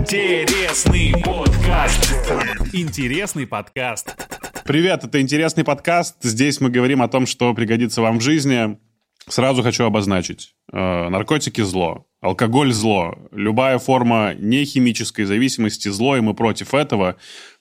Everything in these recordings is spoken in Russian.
Интересный подкаст. Интересный подкаст. Привет, это интересный подкаст. Здесь мы говорим о том, что пригодится вам в жизни. Сразу хочу обозначить. Э, наркотики – зло. Алкоголь – зло. Любая форма нехимической зависимости – зло, и мы против этого.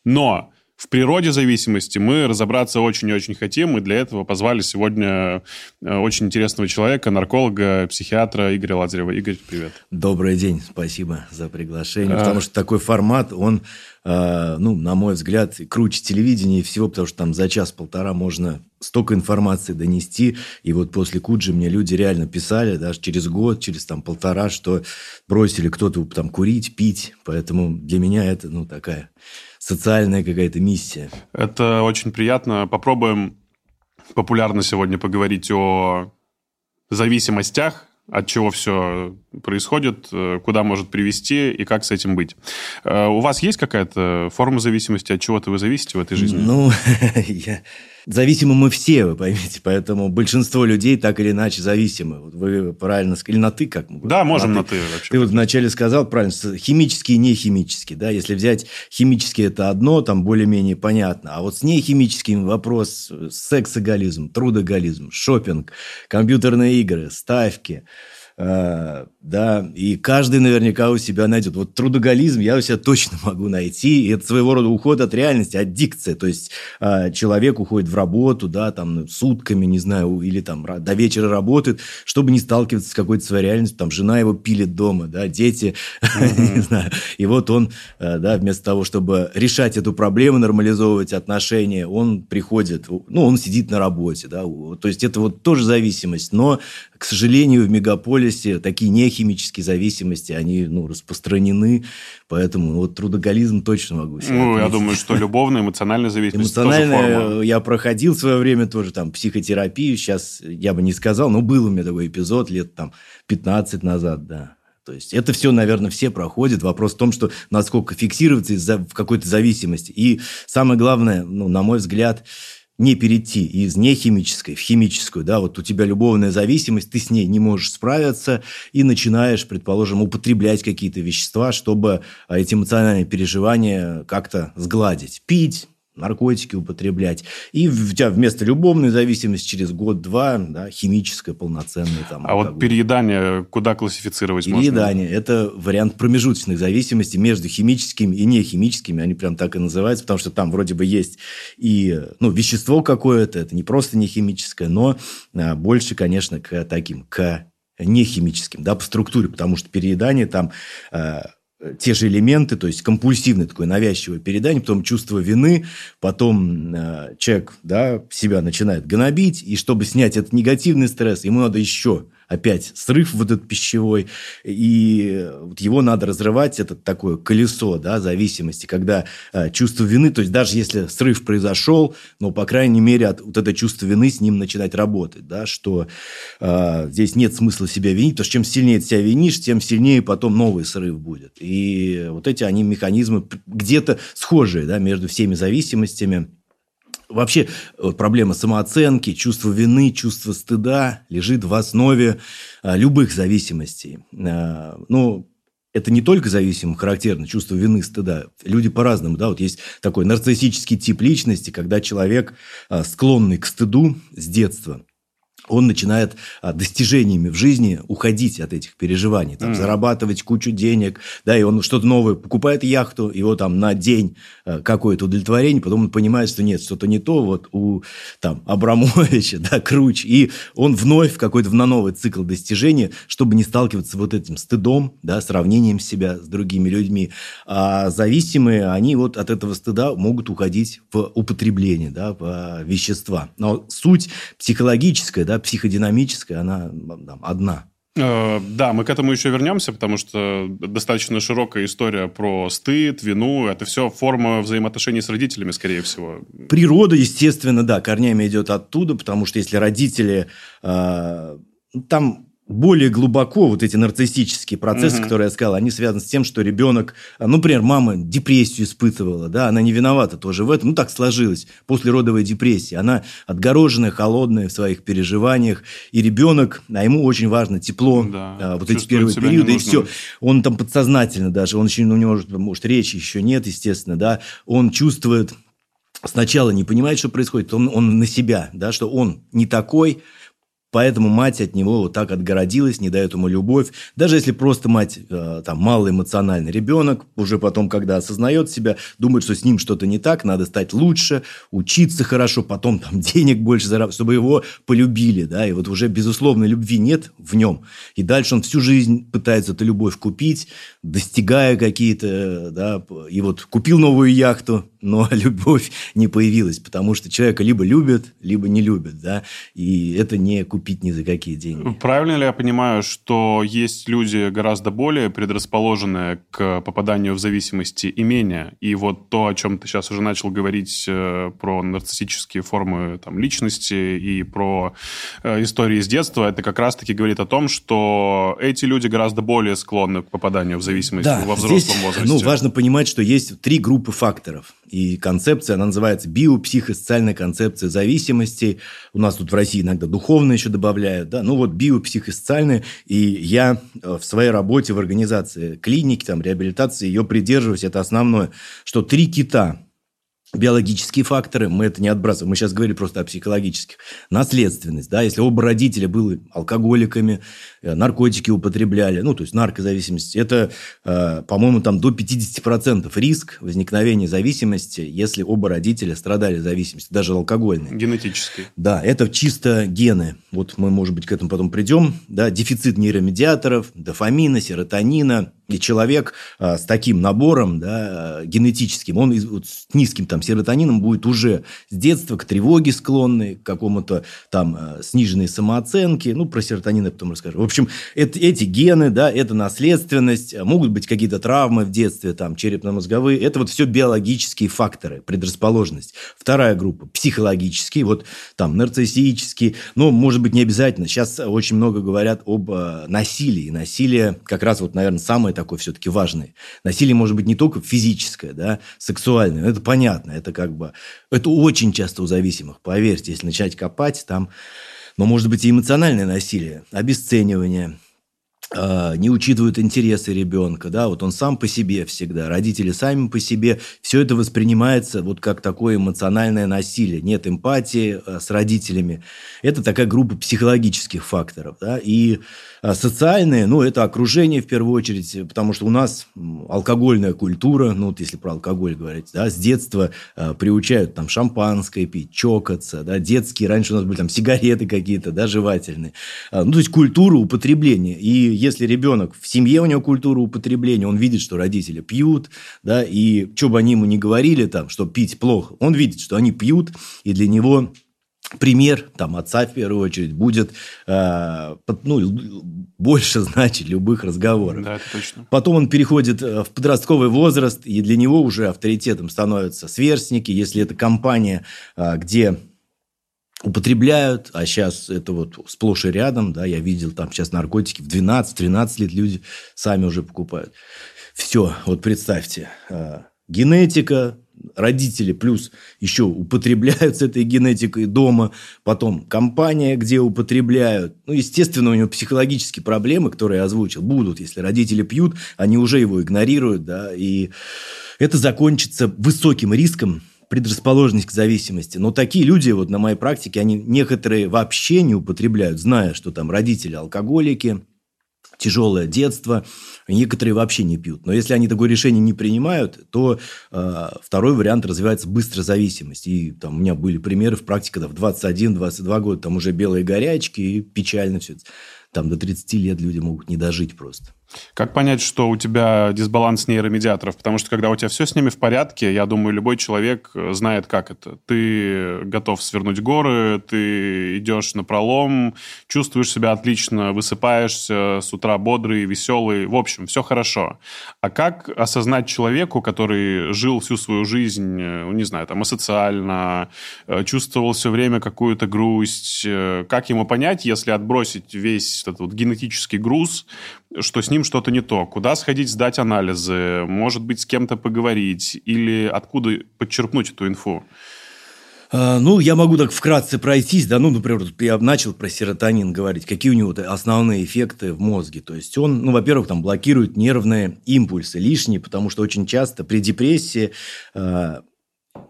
Но в природе зависимости мы разобраться очень и очень хотим, и для этого позвали сегодня э, очень интересного человека, нарколога, психиатра Игоря Лазарева. Игорь, привет. Добрый день, спасибо за приглашение, а... потому что такой формат, он, э, ну, на мой взгляд, круче телевидения и всего, потому что там за час-полтора можно столько информации донести, и вот после Куджи мне люди реально писали, даже через год, через там полтора, что бросили кто-то там курить, пить, поэтому для меня это, ну, такая социальная какая-то миссия. Это очень приятно. Попробуем популярно сегодня поговорить о зависимостях, от чего все происходит, э, куда может привести и как с этим быть. Э, у вас есть какая-то форма зависимости, от чего-то вы зависите в этой жизни? Ну, я Зависимы мы все, вы поймите, поэтому большинство людей так или иначе зависимы. Вот вы правильно сказали, или на «ты» как? Да, можем на «ты». На ты вообще. Ты вот вначале сказал правильно, химические и нехимические. Да? Если взять химические, это одно, там более-менее понятно. А вот с нехимическими вопрос сексоголизм, трудоголизм, шопинг, компьютерные игры, ставки – Э, да, и каждый наверняка у себя найдет. Вот трудоголизм я у себя точно могу найти, и это своего рода уход от реальности, от дикции, то есть э, человек уходит в работу, да, там сутками, не знаю, или там до вечера работает, чтобы не сталкиваться с какой-то своей реальностью, там жена его пилит дома, да, дети, не знаю, и вот он, э, да, вместо того, чтобы решать эту проблему, нормализовывать отношения, он приходит, ну, он сидит на работе, да, то есть это вот тоже зависимость, но к сожалению, в мегаполисе такие нехимические зависимости, они ну, распространены, поэтому вот трудоголизм точно могу себе Ну, отметить. я думаю, что любовная, эмоциональная зависимость Эмоциональная, тоже я проходил в свое время тоже там психотерапию, сейчас я бы не сказал, но был у меня такой эпизод лет там 15 назад, да. То есть это все, наверное, все проходят. Вопрос в том, что насколько фиксироваться в какой-то зависимости. И самое главное, ну, на мой взгляд, не перейти из нехимической в химическую, да, вот у тебя любовная зависимость, ты с ней не можешь справиться и начинаешь, предположим, употреблять какие-то вещества, чтобы а, эти эмоциональные переживания как-то сгладить. Пить, наркотики употреблять. И у тебя вместо любовной зависимости через год-два да, химическая полноценная. Там, а вот переедание куда классифицировать переедание, можно? Переедание – это вариант промежуточных зависимостей между химическими и нехимическими. Они прям так и называются, потому что там вроде бы есть и ну, вещество какое-то, это не просто не химическое, но а, больше, конечно, к таким, к нехимическим, да, по структуре, потому что переедание там а, те же элементы, то есть компульсивное такое навязчивое передание, потом чувство вины, потом э, человек да, себя начинает гнобить, и чтобы снять этот негативный стресс, ему надо еще опять срыв вот этот пищевой, и вот его надо разрывать, это такое колесо да, зависимости, когда э, чувство вины, то есть даже если срыв произошел, но, по крайней мере, от, вот это чувство вины с ним начинать работать, да, что э, здесь нет смысла себя винить, потому что чем сильнее ты себя винишь, тем сильнее потом новый срыв будет. И вот эти они механизмы где-то схожие да, между всеми зависимостями, Вообще вот, проблема самооценки, чувство вины, чувство стыда лежит в основе а, любых зависимостей. А, ну, это не только зависимым характерно, чувство вины, стыда. Люди по-разному, да, вот есть такой нарциссический тип личности, когда человек а, склонный к стыду с детства – он начинает а, достижениями в жизни уходить от этих переживаний, там, mm. зарабатывать кучу денег, да, и он что-то новое покупает яхту, его там на день а, какое-то удовлетворение, потом он понимает, что нет, что-то не то, вот у там Абрамовича, да, Круч, и он вновь в какой-то на новый цикл достижения, чтобы не сталкиваться вот этим стыдом, да, сравнением себя с другими людьми, а зависимые, они вот от этого стыда могут уходить в употребление, да, в вещества. Но суть психологическая, да, психодинамическая, она там, одна. Э, да, мы к этому еще вернемся, потому что достаточно широкая история про стыд, вину. Это все форма взаимоотношений с родителями, скорее всего. Природа, естественно, да, корнями идет оттуда, потому что если родители... Э, там более глубоко вот эти нарциссические процессы, угу. которые я сказал, они связаны с тем, что ребенок, ну, например, мама депрессию испытывала, да, она не виновата тоже в этом, ну, так сложилось, послеродовая депрессия, она отгороженная, холодная в своих переживаниях, и ребенок, а ему очень важно тепло, да, а, вот эти первые периоды, и все, он там подсознательно даже, он еще, ну, у него, может, речи еще нет, естественно, да, он чувствует сначала не понимает, что происходит, он, он на себя, да, что он не такой, Поэтому мать от него вот так отгородилась, не дает ему любовь. Даже если просто мать э, там малоэмоциональный ребенок, уже потом, когда осознает себя, думает, что с ним что-то не так, надо стать лучше, учиться хорошо, потом там денег больше зарабатывать, чтобы его полюбили, да, и вот уже безусловной любви нет в нем. И дальше он всю жизнь пытается эту любовь купить, достигая какие-то, да, и вот купил новую яхту, но любовь не появилась, потому что человека либо любят, либо не любят, да, и это не купить ни за какие деньги. Правильно ли я понимаю, что есть люди гораздо более предрасположенные к попаданию в зависимости и менее, и вот то, о чем ты сейчас уже начал говорить э, про нарциссические формы там, личности и про э, истории с детства, это как раз-таки говорит о том, что эти люди гораздо более склонны к попаданию в зависимость да, во взрослом здесь, возрасте. Ну, важно понимать, что есть три группы факторов. И концепция, она называется биопсихосоциальная концепция зависимости. У нас тут в России иногда духовно еще добавляют. Да? Ну вот биопсихосоциальная. И я э, в своей работе в организации клиники, там, реабилитации ее придерживаюсь. Это основное, что три кита биологические факторы, мы это не отбрасываем, мы сейчас говорили просто о психологических. Наследственность, да, если оба родителя были алкоголиками, наркотики употребляли, ну, то есть наркозависимость, это, э, по-моему, там до 50% риск возникновения зависимости, если оба родителя страдали зависимостью, даже алкогольной. Генетически. Да, это чисто гены. Вот мы, может быть, к этому потом придем. Да, дефицит нейромедиаторов, дофамина, серотонина, и человек э, с таким набором да, генетическим, он вот, с низким там, серотонином будет уже с детства к тревоге склонный, к какому-то там э, сниженной самооценке. Ну, про серотонин я потом расскажу. Общем, это, эти гены, да, это наследственность, могут быть какие-то травмы в детстве, там, черепно-мозговые. Это вот все биологические факторы, предрасположенность. Вторая группа – психологические, вот там нарциссические. Ну, может быть, не обязательно. Сейчас очень много говорят об э, насилии. Насилие как раз вот, наверное, самое такой все-таки важный. Насилие может быть не только физическое, да, сексуальное, это понятно, это как бы, это очень часто у зависимых, поверьте, если начать копать, там, но может быть и эмоциональное насилие, обесценивание, не учитывают интересы ребенка, да, вот он сам по себе всегда, родители сами по себе, все это воспринимается вот как такое эмоциональное насилие, нет эмпатии а, с родителями, это такая группа психологических факторов, да, и а, социальные, ну, это окружение в первую очередь, потому что у нас алкогольная культура, ну, вот если про алкоголь говорить, да, с детства приучают там шампанское пить, чокаться, да, детские, раньше у нас были там сигареты какие-то, да, жевательные, ну, то есть культура употребления, и если ребенок в семье у него культура употребления, он видит, что родители пьют, да, и что бы они ему ни говорили там, что пить плохо, он видит, что они пьют, и для него пример там отца в первую очередь будет э, ну, больше значить любых разговоров. Да, это точно. Потом он переходит э, в подростковый возраст, и для него уже авторитетом становятся сверстники. Если это компания, э, где употребляют, а сейчас это вот сплошь и рядом, да, я видел там сейчас наркотики в 12-13 лет люди сами уже покупают. Все, вот представьте, а, генетика, родители плюс еще употребляют с этой генетикой дома, потом компания, где употребляют. Ну, естественно, у него психологические проблемы, которые я озвучил, будут. Если родители пьют, они уже его игнорируют, да, и это закончится высоким риском предрасположенность к зависимости. Но такие люди, вот на моей практике, они некоторые вообще не употребляют, зная, что там родители алкоголики, тяжелое детство, некоторые вообще не пьют. Но если они такое решение не принимают, то э, второй вариант развивается быстро зависимость. И там у меня были примеры в практике, да, в 21-22 года там уже белые горячки, и печально все. Там до 30 лет люди могут не дожить просто. Как понять, что у тебя дисбаланс нейромедиаторов? Потому что когда у тебя все с ними в порядке, я думаю, любой человек знает, как это. Ты готов свернуть горы, ты идешь на пролом, чувствуешь себя отлично, высыпаешься с утра бодрый, веселый. В общем, все хорошо. А как осознать человеку, который жил всю свою жизнь, ну, не знаю, там, асоциально, э, чувствовал все время какую-то грусть, э, как ему понять, если отбросить весь этот вот генетический груз, что с ним что-то не то. Куда сходить сдать анализы? Может быть, с кем-то поговорить? Или откуда подчеркнуть эту инфу? А, ну, я могу так вкратце пройтись, да, ну, например, я начал про серотонин говорить, какие у него основные эффекты в мозге. То есть он, ну, во-первых, там блокирует нервные импульсы лишние, потому что очень часто при депрессии э,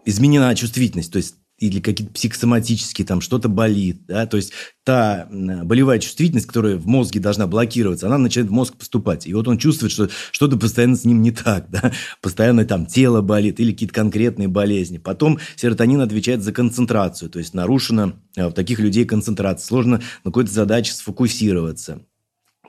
изменена чувствительность, то есть или какие-то психосоматические, там что-то болит, да, то есть та болевая чувствительность, которая в мозге должна блокироваться, она начинает в мозг поступать. И вот он чувствует, что что-то постоянно с ним не так, да, постоянно там тело болит или какие-то конкретные болезни. Потом серотонин отвечает за концентрацию, то есть нарушена у э, таких людей концентрация, сложно на какой-то задаче сфокусироваться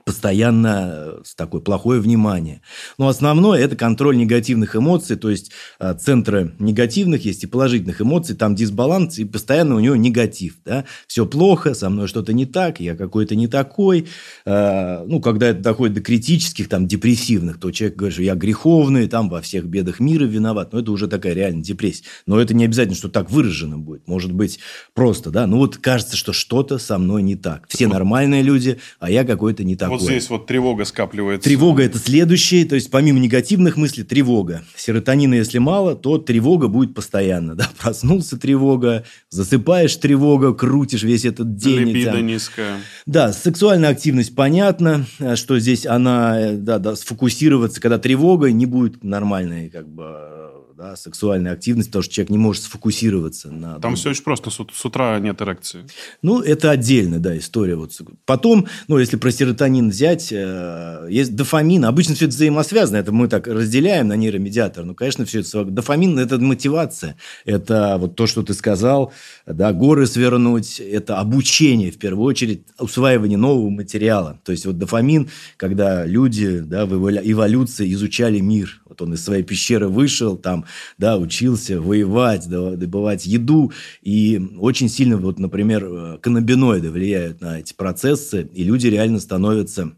постоянно э, с такое плохое внимание. Но основное – это контроль негативных эмоций, то есть э, центры негативных есть и положительных эмоций, там дисбаланс, и постоянно у него негатив. Да? Все плохо, со мной что-то не так, я какой-то не такой. Э, ну, когда это доходит до критических, там, депрессивных, то человек говорит, что я греховный, там, во всех бедах мира виноват. Но это уже такая реальная депрессия. Но это не обязательно, что так выражено будет. Может быть, просто, да, ну вот кажется, что что-то со мной не так. Все нормальные люди, а я какой-то не такой вот здесь вот тревога скапливается. Тревога – это следующее, то есть помимо негативных мыслей, тревога. Серотонина, если мало, то тревога будет постоянно. Да? Проснулся тревога, засыпаешь тревога, крутишь весь этот день. Либидо низкая. Да, сексуальная активность понятно, что здесь она, да, да, сфокусироваться, когда тревога не будет нормальной, как бы да, сексуальная активность, потому что человек не может сфокусироваться на... Там все очень просто, с, с утра нет эрекции. Ну, это отдельная, да, история. Вот. Потом, ну, если про серотонин взять, э, есть дофамин. Обычно все это взаимосвязано, это мы так разделяем на нейромедиатор. Ну, конечно, все это... Дофамин – это мотивация. Это вот то, что ты сказал, да, горы свернуть, это обучение, в первую очередь, усваивание нового материала. То есть, вот дофамин, когда люди да, в эволюции изучали мир, вот он из своей пещеры вышел, там, да, учился воевать, добывать еду. И очень сильно, вот, например, э, каннабиноиды влияют на эти процессы, и люди реально становятся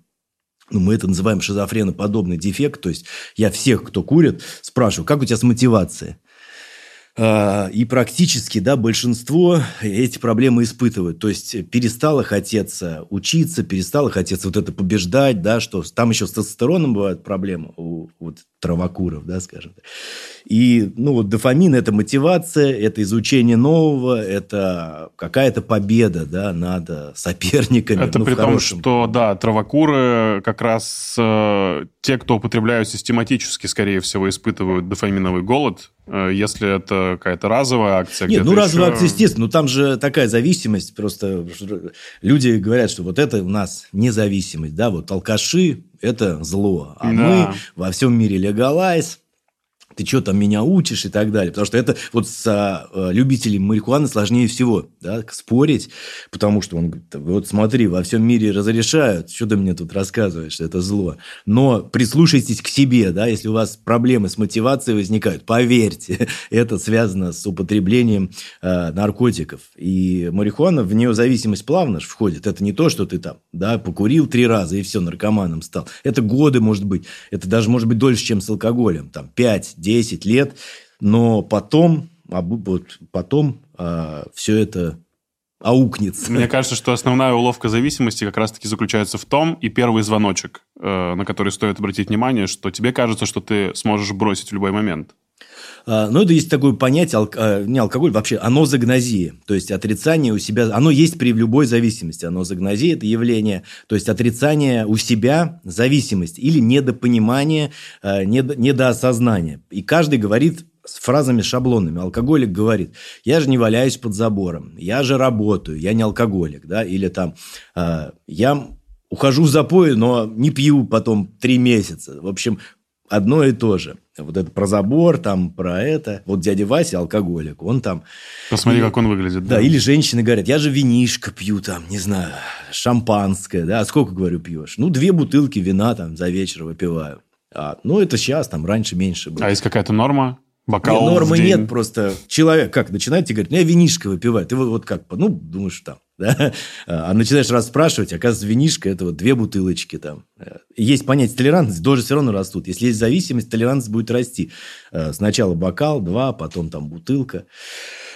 ну, мы это называем шизофреноподобный дефект. То есть я всех, кто курит, спрашиваю, как у тебя с мотивацией? А, и практически, да, большинство эти проблемы испытывают. То есть перестало хотеться учиться, перестало хотеться вот это побеждать, да, что там еще с тестостероном бывают проблемы у вот травокуров, да, скажем так. И, ну, вот дофамин – это мотивация, это изучение нового, это какая-то победа, да, над соперниками. Это ну, при том, что, да, травокуры как раз э, те, кто употребляют систематически, скорее всего, испытывают дофаминовый голод, э, если это какая-то разовая акция. Нет, ну, разовая еще... акция, естественно, но там же такая зависимость, просто люди говорят, что вот это у нас независимость, да, вот алкаши – это зло, а да. мы во всем мире легалайз, ты что там меня учишь и так далее. Потому что это вот с а, любителем марихуаны сложнее всего да, спорить, потому что он говорит, вот смотри, во всем мире разрешают, что ты мне тут рассказываешь, это зло. Но прислушайтесь к себе, да, если у вас проблемы с мотивацией возникают, поверьте, это связано с употреблением э, наркотиков. И марихуана в нее зависимость плавно входит. Это не то, что ты там, да, покурил три раза и все, наркоманом стал. Это годы, может быть, это даже может быть дольше, чем с алкоголем, там, 5, 10 лет, но потом, вот, потом э, все это аукнется. Мне кажется, что основная уловка зависимости как раз-таки заключается в том, и первый звоночек, э, на который стоит обратить внимание, что тебе кажется, что ты сможешь бросить в любой момент. А, но это есть такое понятие, алк... А, не алкоголь, вообще анозагнозия. То есть отрицание у себя, оно есть при любой зависимости. Анозагнозия – это явление, то есть отрицание у себя зависимости или недопонимание, а, недоосознание. И каждый говорит с фразами шаблонными. Алкоголик говорит, я же не валяюсь под забором, я же работаю, я не алкоголик, да, или там, я ухожу в запой, но не пью потом три месяца. В общем, одно и то же. Вот это про забор, там про это. Вот дядя Вася, алкоголик, он там... Посмотри, и, как он выглядит. Да, да, или женщины говорят, я же винишко пью, там, не знаю, шампанское, да, а сколько, говорю, пьешь? Ну, две бутылки вина там за вечер выпиваю. А, ну, это сейчас, там, раньше меньше было. А есть какая-то норма? Бокал нет, нормы нет, просто человек как начинает тебе говорить, ну, я винишко выпиваю. Ты вот, вот как, ну, думаешь, там, да? А начинаешь расспрашивать, оказывается, винишко – это вот две бутылочки там. Есть понятие толерантности, дозы все равно растут. Если есть зависимость, толерантность будет расти. Э, сначала бокал, два, потом там бутылка.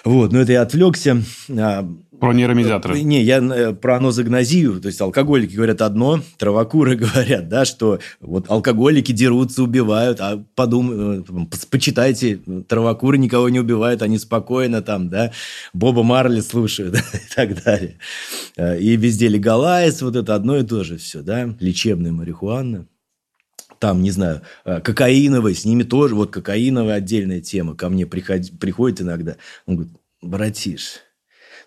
Вот, но это я отвлекся. А, про нейромедиаторы. Не, я э, про анозагнозию. То есть, алкоголики говорят одно, травокуры говорят, да, что вот алкоголики дерутся, убивают, а подум... Э, почитайте, травокуры никого не убивают, они спокойно там, да, Боба Марли слушают и так далее. Э, и везде легалайз, вот это одно и то же все, да, лечебная марихуана там, не знаю, кокаиновые, с ними тоже, вот кокаиновая отдельная тема, ко мне приходит, приходит иногда, он говорит, братиш,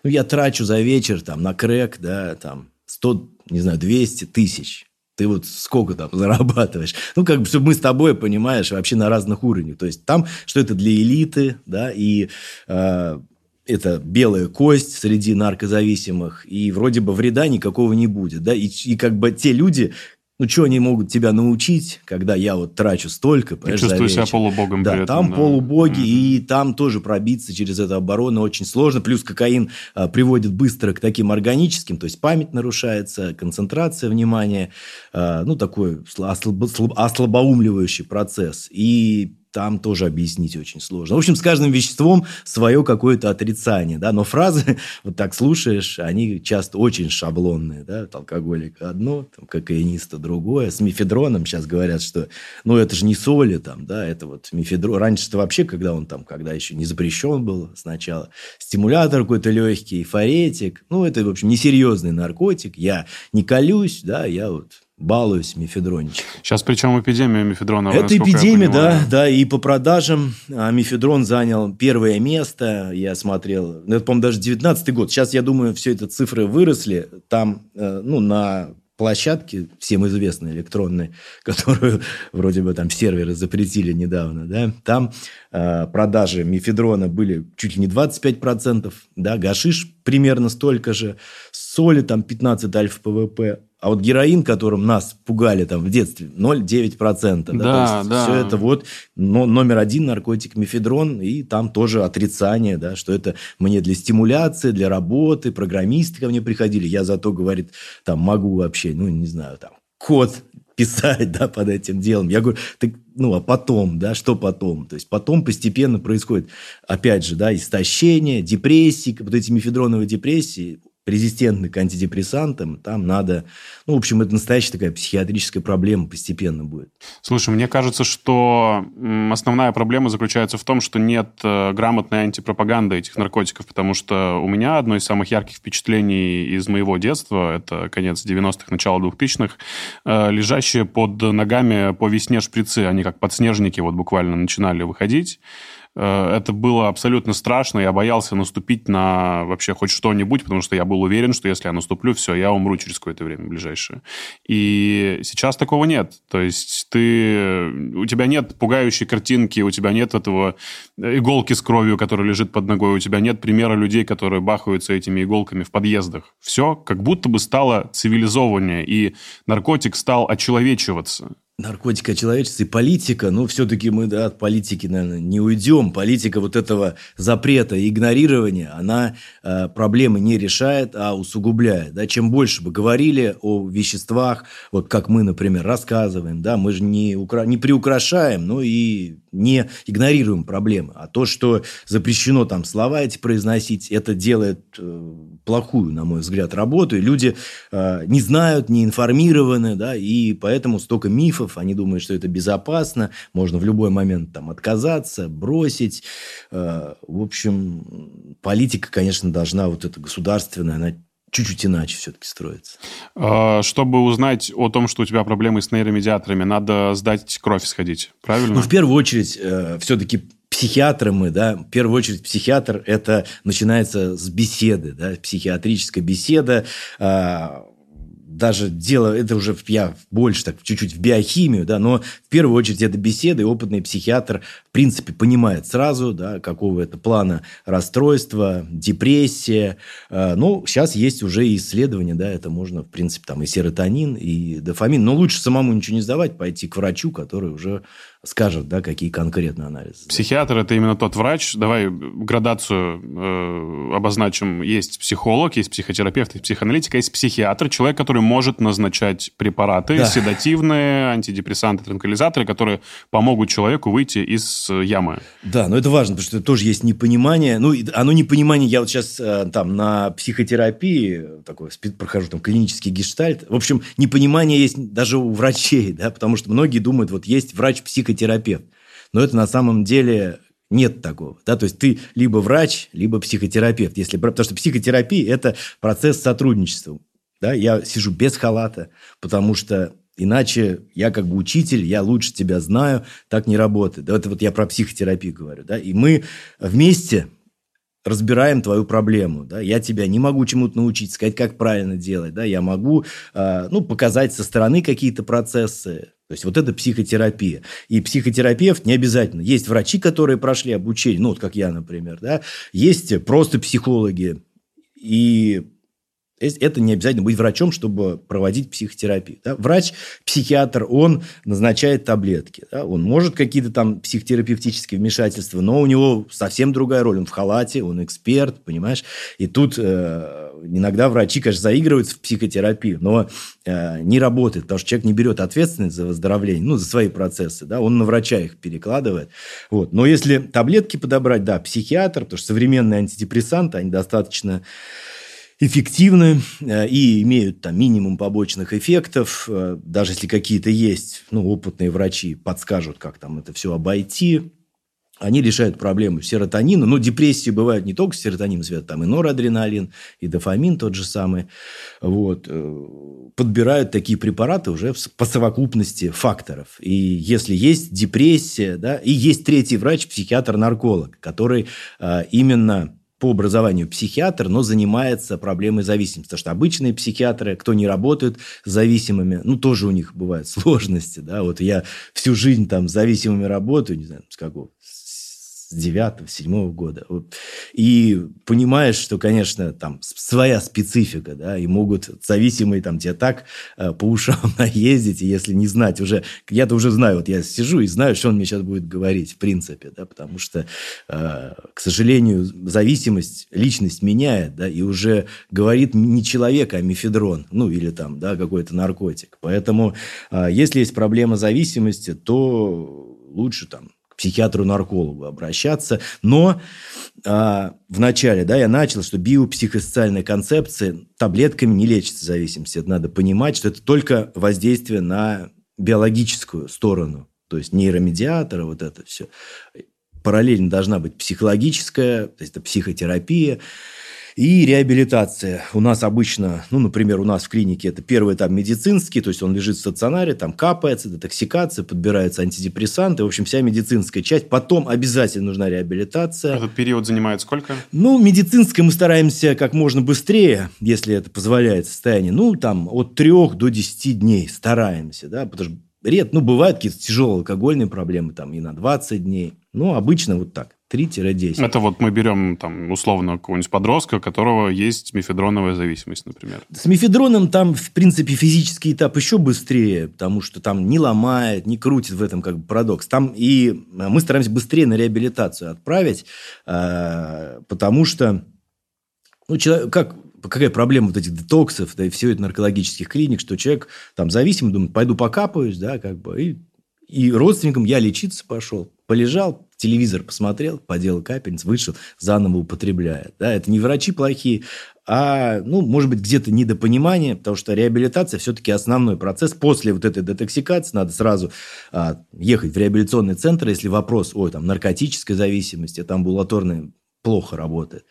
ну, я трачу за вечер там на крэк, да, там 100, не знаю, 200 тысяч. Ты вот сколько там зарабатываешь? Ну, как бы, чтобы мы с тобой, понимаешь, вообще на разных уровнях. То есть, там, что это для элиты, да, и э, это белая кость среди наркозависимых, и вроде бы вреда никакого не будет, да, и, и как бы те люди, ну, что они могут тебя научить, когда я вот трачу столько, Ты чувствую себя полубогом. Да, там да. полубоги, mm-hmm. и там тоже пробиться через эту оборону очень сложно. Плюс кокаин а, приводит быстро к таким органическим, то есть память нарушается, концентрация внимания, а, ну, такой ослабо- ослабоумливающий процесс. И там тоже объяснить очень сложно. В общем, с каждым веществом свое какое-то отрицание, да, но фразы, вот так слушаешь, они часто очень шаблонные, да, алкоголик одно, там, кокаиниста другое, с мифедроном сейчас говорят, что, ну, это же не соли там, да, это вот мифедрон, раньше-то вообще, когда он там, когда еще не запрещен был сначала, стимулятор какой-то легкий, форетик, ну, это, в общем, несерьезный наркотик, я не колюсь, да, я вот балуюсь мифедрончиком. Сейчас причем эпидемия мифедрона. Это эпидемия, да, да, и по продажам а, мифедрон занял первое место, я смотрел, ну, это, по-моему, даже 19 год. Сейчас, я думаю, все это цифры выросли, там, э, ну, на площадке, всем известной электронной, которую вроде бы там серверы запретили недавно, да, там э, продажи мифедрона были чуть ли не 25%, да, гашиш примерно столько же, соли там 15 альфа-ПВП, а вот героин, которым нас пугали там в детстве, 0,9%. Да, да, да. Все это вот но, номер один наркотик мифедрон, и там тоже отрицание, да, что это мне для стимуляции, для работы, программисты ко мне приходили, я зато, говорит, там могу вообще, ну, не знаю, там, код писать, да, под этим делом. Я говорю, так, ну, а потом, да, что потом? То есть, потом постепенно происходит, опять же, да, истощение, депрессии, вот эти мифедроновые депрессии, резистентны к антидепрессантам, там надо... Ну, в общем, это настоящая такая психиатрическая проблема постепенно будет. Слушай, мне кажется, что основная проблема заключается в том, что нет э, грамотной антипропаганды этих наркотиков, потому что у меня одно из самых ярких впечатлений из моего детства, это конец 90-х, начало 2000-х, э, лежащие под ногами по весне шприцы, они как подснежники вот буквально начинали выходить. Э, это было абсолютно страшно. Я боялся наступить на вообще хоть что-нибудь, потому что я был уверен, что если я наступлю, все, я умру через какое-то время ближайшее. И сейчас такого нет. То есть ты... У тебя нет пугающей картинки, у тебя нет этого иголки с кровью, которая лежит под ногой, у тебя нет примера людей, которые бахаются этими иголками в подъездах. Все как будто бы стало цивилизованнее, и наркотик стал очеловечиваться наркотика человечества и политика, ну, все-таки мы да, от политики, наверное, не уйдем. Политика вот этого запрета и игнорирования, она э, проблемы не решает, а усугубляет. Да? Чем больше бы говорили о веществах, вот как мы, например, рассказываем, да, мы же не, укра... не приукрашаем, но и не игнорируем проблемы. А то, что запрещено там слова эти произносить, это делает э, плохую, на мой взгляд, работу. И люди э, не знают, не информированы, да, и поэтому столько мифов, они думают, что это безопасно, можно в любой момент там отказаться, бросить. Э, в общем, политика, конечно, должна вот эта государственная, она чуть-чуть иначе все-таки строится. А, чтобы узнать о том, что у тебя проблемы с нейромедиаторами, надо сдать кровь сходить, правильно? Ну, в первую очередь, э, все-таки психиатры мы, да, в первую очередь психиатр, это начинается с беседы, да, психиатрическая беседа, э, даже дело, это уже я больше так чуть-чуть в биохимию, да, но в первую очередь это беседы, опытный психиатр в принципе понимает сразу, да, какого это плана расстройства, депрессия. Э, ну, сейчас есть уже исследования, да, это можно, в принципе, там и серотонин, и дофамин, но лучше самому ничего не сдавать, пойти к врачу, который уже скажет, да, какие конкретно анализы. Психиатр – это именно тот врач. Давай градацию э, обозначим. Есть психолог, есть психотерапевт, есть психоаналитик, а есть психиатр, человек, который может назначать препараты, да. седативные, антидепрессанты, транквилизаторы, которые помогут человеку выйти из ямы. Да, но это важно, потому что это тоже есть непонимание. Ну, оно непонимание, я вот сейчас э, там на психотерапии такой прохожу там клинический гештальт. В общем, непонимание есть даже у врачей, да, потому что многие думают, вот есть врач-психотерапевт, психотерапевт. Но это на самом деле нет такого. Да? То есть ты либо врач, либо психотерапевт. Если... Потому что психотерапия – это процесс сотрудничества. Да? Я сижу без халата, потому что иначе я как бы учитель, я лучше тебя знаю, так не работает. Да? Это вот я про психотерапию говорю. Да? И мы вместе разбираем твою проблему, да, я тебя не могу чему-то научить, сказать, как правильно делать, да, я могу, э, ну, показать со стороны какие-то процессы, то есть вот это психотерапия. И психотерапевт не обязательно. Есть врачи, которые прошли обучение, ну вот как я, например, да, есть просто психологи. И это не обязательно быть врачом, чтобы проводить психотерапию. Да? Врач, психиатр, он назначает таблетки. Да? Он может какие-то там психотерапевтические вмешательства, но у него совсем другая роль. Он в халате, он эксперт, понимаешь? И тут э, иногда врачи, конечно, заигрываются в психотерапию, но э, не работает, потому что человек не берет ответственность за выздоровление, ну, за свои процессы. Да? Он на врача их перекладывает. Вот. Но если таблетки подобрать, да, психиатр, потому что современные антидепрессанты, они достаточно эффективны э, и имеют там минимум побочных эффектов. Э, даже если какие-то есть, ну, опытные врачи подскажут, как там это все обойти. Они решают проблему серотонина. Но депрессии бывают не только с серотонином связаны, там и норадреналин, и дофамин тот же самый. Вот. Э, подбирают такие препараты уже по совокупности факторов. И если есть депрессия, да, и есть третий врач, психиатр-нарколог, который именно по образованию психиатр, но занимается проблемой зависимости. Потому что обычные психиатры, кто не работают с зависимыми, ну, тоже у них бывают сложности. Да? Вот я всю жизнь там с зависимыми работаю, не знаю, с какого, с девятого, седьмого года. И понимаешь, что, конечно, там своя специфика, да, и могут зависимые там тебе так э, по ушам наездить, и если не знать уже, я-то уже знаю, вот я сижу и знаю, что он мне сейчас будет говорить, в принципе, да, потому что, э, к сожалению, зависимость, личность меняет, да, и уже говорит не человек, а мифедрон, ну, или там, да, какой-то наркотик. Поэтому, э, если есть проблема зависимости, то лучше там психиатру-наркологу обращаться. Но а, в начале да, я начал, что биопсихосоциальная концепция таблетками не лечится зависимость. Это надо понимать, что это только воздействие на биологическую сторону. То есть нейромедиаторы, вот это все. Параллельно должна быть психологическая, то есть это психотерапия. И реабилитация. У нас обычно, ну, например, у нас в клинике это первый этап медицинский, то есть он лежит в стационаре, там капается, детоксикация, подбираются антидепрессанты, в общем, вся медицинская часть. Потом обязательно нужна реабилитация. Этот период занимает сколько? Ну, медицинская мы стараемся как можно быстрее, если это позволяет состояние. Ну, там от трех до десяти дней стараемся, да, потому что ред, ну, бывают какие-то тяжелые алкогольные проблемы, там, и на 20 дней. Ну, обычно вот так. 3-10. Это вот мы берем там условно какого-нибудь подростка, у которого есть мефедроновая зависимость, например. С мефедроном там, в принципе, физический этап еще быстрее, потому что там не ломает, не крутит в этом как бы парадокс. Там и а, мы стараемся быстрее на реабилитацию отправить, а, потому что ну, человек, как, какая проблема вот этих детоксов, да и всего это наркологических клиник, что человек там зависим, думает, пойду покапаюсь, да, как бы, и, и родственникам я лечиться пошел. Полежал, телевизор посмотрел, поделал капельниц, вышел, заново употребляет. Да, это не врачи плохие, а, ну, может быть, где-то недопонимание, потому что реабилитация все-таки основной процесс. После вот этой детоксикации надо сразу а, ехать в реабилитационный центр, если вопрос о там, наркотической зависимости, это амбулаторная плохо работает.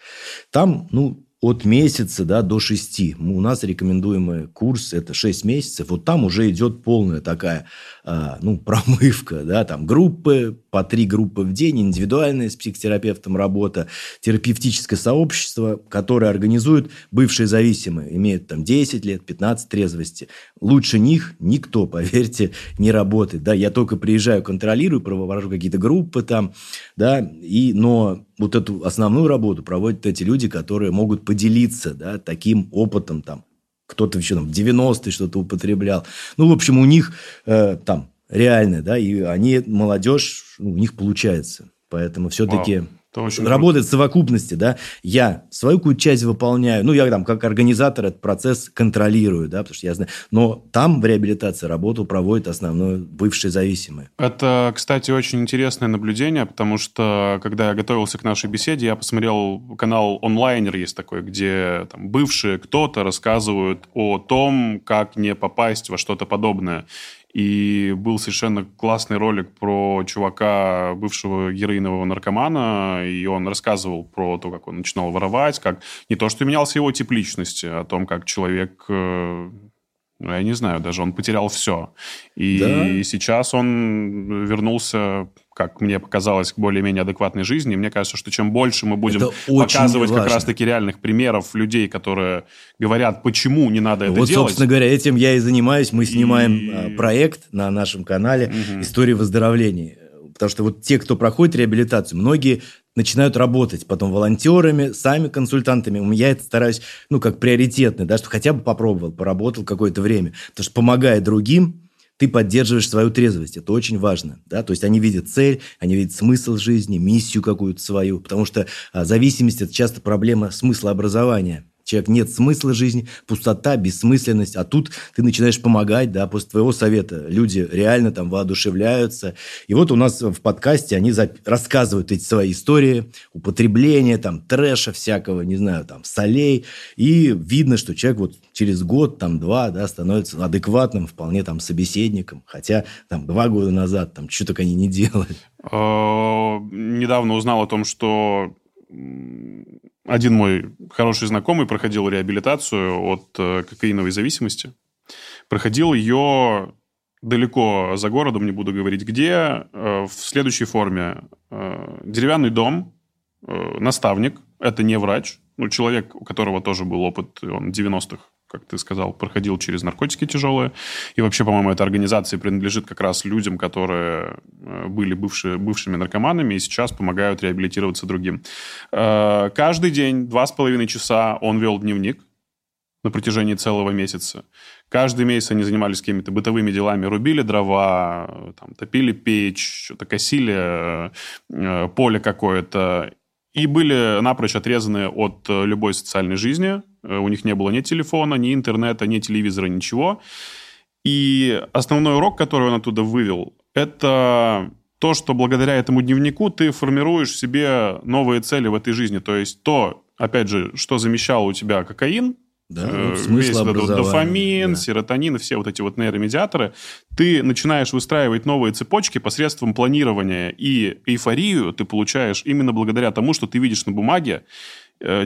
Там, ну, от месяца да, до шести. У нас рекомендуемый курс – это 6 месяцев. Вот там уже идет полная такая а, ну, промывка. Да, там группы, по три группы в день, индивидуальная с психотерапевтом работа, терапевтическое сообщество, которое организует бывшие зависимые, имеют там 10 лет, 15 трезвости. Лучше них никто, поверьте, не работает. Да, я только приезжаю, контролирую, провожу какие-то группы там, да, и, но вот эту основную работу проводят эти люди, которые могут поделиться, да, таким опытом там, кто-то еще там в 90-е что-то употреблял. Ну, в общем, у них э, там реально, да, и они, молодежь, ну, у них получается. Поэтому все-таки... Вау. Это очень работает в совокупности, да. Я свою какую-то часть выполняю, ну, я там как организатор этот процесс контролирую, да, потому что я знаю. Но там в реабилитации работу проводят основное бывшие зависимые. Это, кстати, очень интересное наблюдение, потому что, когда я готовился к нашей беседе, я посмотрел канал онлайнер есть такой, где там, бывшие кто-то рассказывают о том, как не попасть во что-то подобное. И был совершенно классный ролик про чувака, бывшего героинового наркомана, и он рассказывал про то, как он начинал воровать, как не то, что менялся его тип личности, а о том, как человек э, ну, я не знаю, даже он потерял все. И да. сейчас он вернулся как мне показалось, к более-менее адекватной жизни. И мне кажется, что чем больше мы будем показывать важно. как раз-таки реальных примеров людей, которые говорят, почему не надо это вот, делать. Вот, собственно говоря, этим я и занимаюсь. Мы снимаем и... А, проект на нашем канале угу. «История выздоровления». Потому что вот те, кто проходит реабилитацию, многие начинают работать потом волонтерами, сами консультантами. Я это стараюсь, ну, как приоритетно, да, что хотя бы попробовал, поработал какое-то время. Потому что помогая другим, ты поддерживаешь свою трезвость. Это очень важно. Да? То есть они видят цель, они видят смысл жизни, миссию какую-то свою. Потому что а, зависимость – это часто проблема смысла образования человек нет смысла жизни, пустота, бессмысленность, а тут ты начинаешь помогать, да, после твоего совета люди реально там воодушевляются. И вот у нас в подкасте они рассказывают эти свои истории, употребления, там, трэша всякого, не знаю, там, солей, и видно, что человек вот через год, там, два, да, становится адекватным вполне там собеседником, хотя там два года назад там что только они не делали. А, недавно узнал о том, что один мой хороший знакомый проходил реабилитацию от э, кокаиновой зависимости. Проходил ее далеко за городом, не буду говорить где, э, в следующей форме. Э, деревянный дом, наставник, это не врач, ну, человек, у которого тоже был опыт, он 90-х как ты сказал, проходил через наркотики тяжелые. И вообще, по-моему, эта организация принадлежит как раз людям, которые э, были бывшие, бывшими наркоманами и сейчас помогают реабилитироваться другим. Э, каждый день, два с половиной часа он вел дневник на протяжении целого месяца. Каждый месяц они занимались какими-то бытовыми делами, рубили дрова, там, топили печь, что-то косили э, поле какое-то. И были напрочь отрезаны от любой социальной жизни, Э, у них не было ни телефона, ни интернета, ни телевизора, ничего. И основной урок, который он оттуда вывел, это то, что благодаря этому дневнику ты формируешь себе новые цели в этой жизни. То есть то, опять же, что замещало у тебя кокаин, да, э, весь этот дофамин, да. серотонин, все вот эти вот нейромедиаторы, ты начинаешь выстраивать новые цепочки посредством планирования, и эйфорию ты получаешь именно благодаря тому, что ты видишь на бумаге, Э,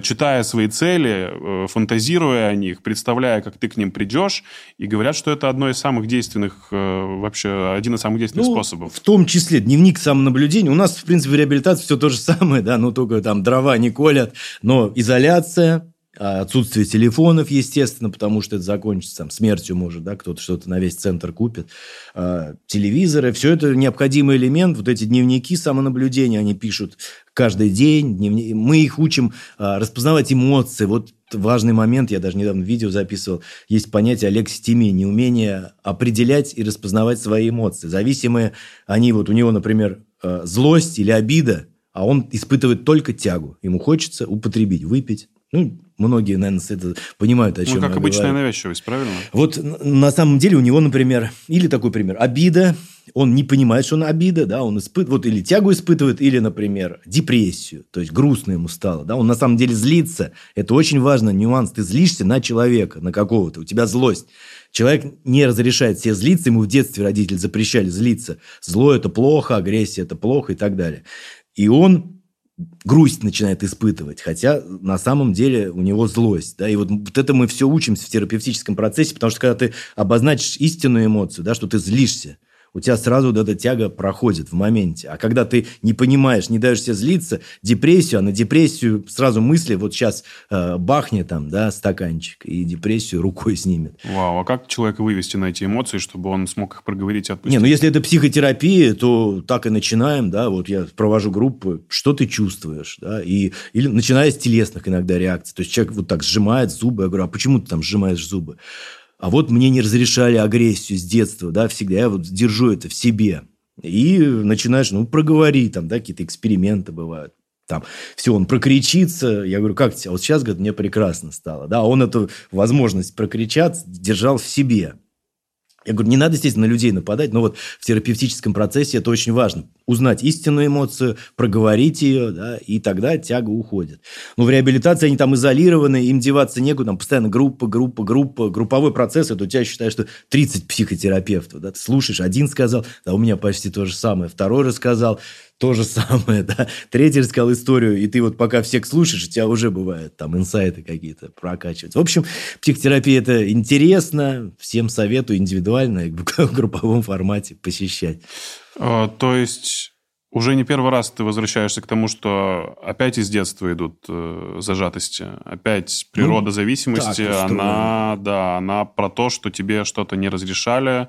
читая свои цели, э, фантазируя о них, представляя, как ты к ним придешь, и говорят, что это одно из самых действенных, э, вообще, один из самых действенных ну, способов. В том числе дневник самонаблюдения. У нас, в принципе, в реабилитации все то же самое, да, но только там дрова не колят, но изоляция, отсутствие телефонов, естественно, потому что это закончится там, смертью, может, да, кто-то что-то на весь центр купит. А, телевизоры, все это необходимый элемент. Вот эти дневники самонаблюдения, они пишут каждый день. Дневни... Мы их учим а, распознавать эмоции. Вот важный момент, я даже недавно видео записывал, есть понятие алекситимии, неумение определять и распознавать свои эмоции. Зависимые они, вот у него, например, а, злость или обида, а он испытывает только тягу. Ему хочется употребить, выпить, ну, многие, наверное, это понимают, о чем Ну, как обычная говорю. навязчивость, правильно? Вот на самом деле у него, например, или такой пример, обида, он не понимает, что он обида, да, он испытывает, вот или тягу испытывает, или, например, депрессию, то есть грустно ему стало, да, он на самом деле злится. Это очень важный нюанс. Ты злишься на человека, на какого-то, у тебя злость. Человек не разрешает себе злиться, ему в детстве родители запрещали злиться. Зло – это плохо, агрессия – это плохо и так далее. И он грусть начинает испытывать, хотя на самом деле у него злость. Да? И вот, вот это мы все учимся в терапевтическом процессе, потому что когда ты обозначишь истинную эмоцию, да, что ты злишься, у тебя сразу вот эта тяга проходит в моменте. А когда ты не понимаешь, не даешь себе злиться, депрессию, а на депрессию сразу мысли, вот сейчас э, бахнет там, да, стаканчик, и депрессию рукой снимет. Вау, а как человека вывести на эти эмоции, чтобы он смог их проговорить и отпустить? Не, ну если это психотерапия, то так и начинаем, да, вот я провожу группы, что ты чувствуешь, да, и, или начиная с телесных иногда реакций. То есть человек вот так сжимает зубы, я говорю, а почему ты там сжимаешь зубы? А вот мне не разрешали агрессию с детства, да, всегда. Я вот держу это в себе. И начинаешь, ну, проговори, там, да, какие-то эксперименты бывают. Там, все, он прокричится. Я говорю, как тебе? А вот сейчас, говорит, мне прекрасно стало. Да, он эту возможность прокричаться держал в себе. Я говорю, не надо, естественно, на людей нападать, но вот в терапевтическом процессе это очень важно. Узнать истинную эмоцию, проговорить ее, да, и тогда тяга уходит. Но в реабилитации они там изолированы, им деваться некуда, там постоянно группа, группа, группа, групповой процесс, это у тебя считаешь, что 30 психотерапевтов, да, ты слушаешь, один сказал, да, у меня почти то же самое, второй рассказал, то же самое, да. Третий рассказал историю, и ты вот пока всех слушаешь, у тебя уже бывает там инсайты какие-то прокачиваются. В общем, психотерапия – это интересно, всем советую индивидуально в групповом формате посещать. А, то есть уже не первый раз ты возвращаешься к тому, что опять из детства идут э, зажатости, опять природа ну, зависимости, она, да, она про то, что тебе что-то не разрешали,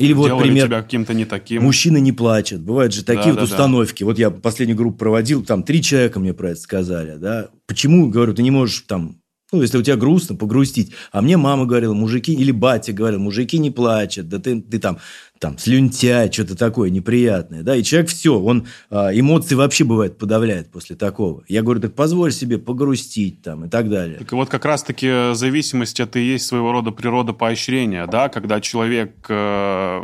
или вот Делали пример, тебя каким-то не таким. Мужчины не плачут. Бывают же такие да, вот да, установки. Да. Вот я последнюю группу проводил, там три человека мне про это сказали. Да? Почему, говорю, ты не можешь там ну, если у тебя грустно, погрустить. А мне мама говорила, мужики, или батя говорил, мужики не плачут, да ты, ты там там, слюнтяй, что-то такое неприятное, да, и человек все, он а, эмоции вообще бывает подавляет после такого. Я говорю, так позволь себе погрустить там и так далее. Так вот как раз-таки зависимость это и есть своего рода природа поощрения, да, когда человек э,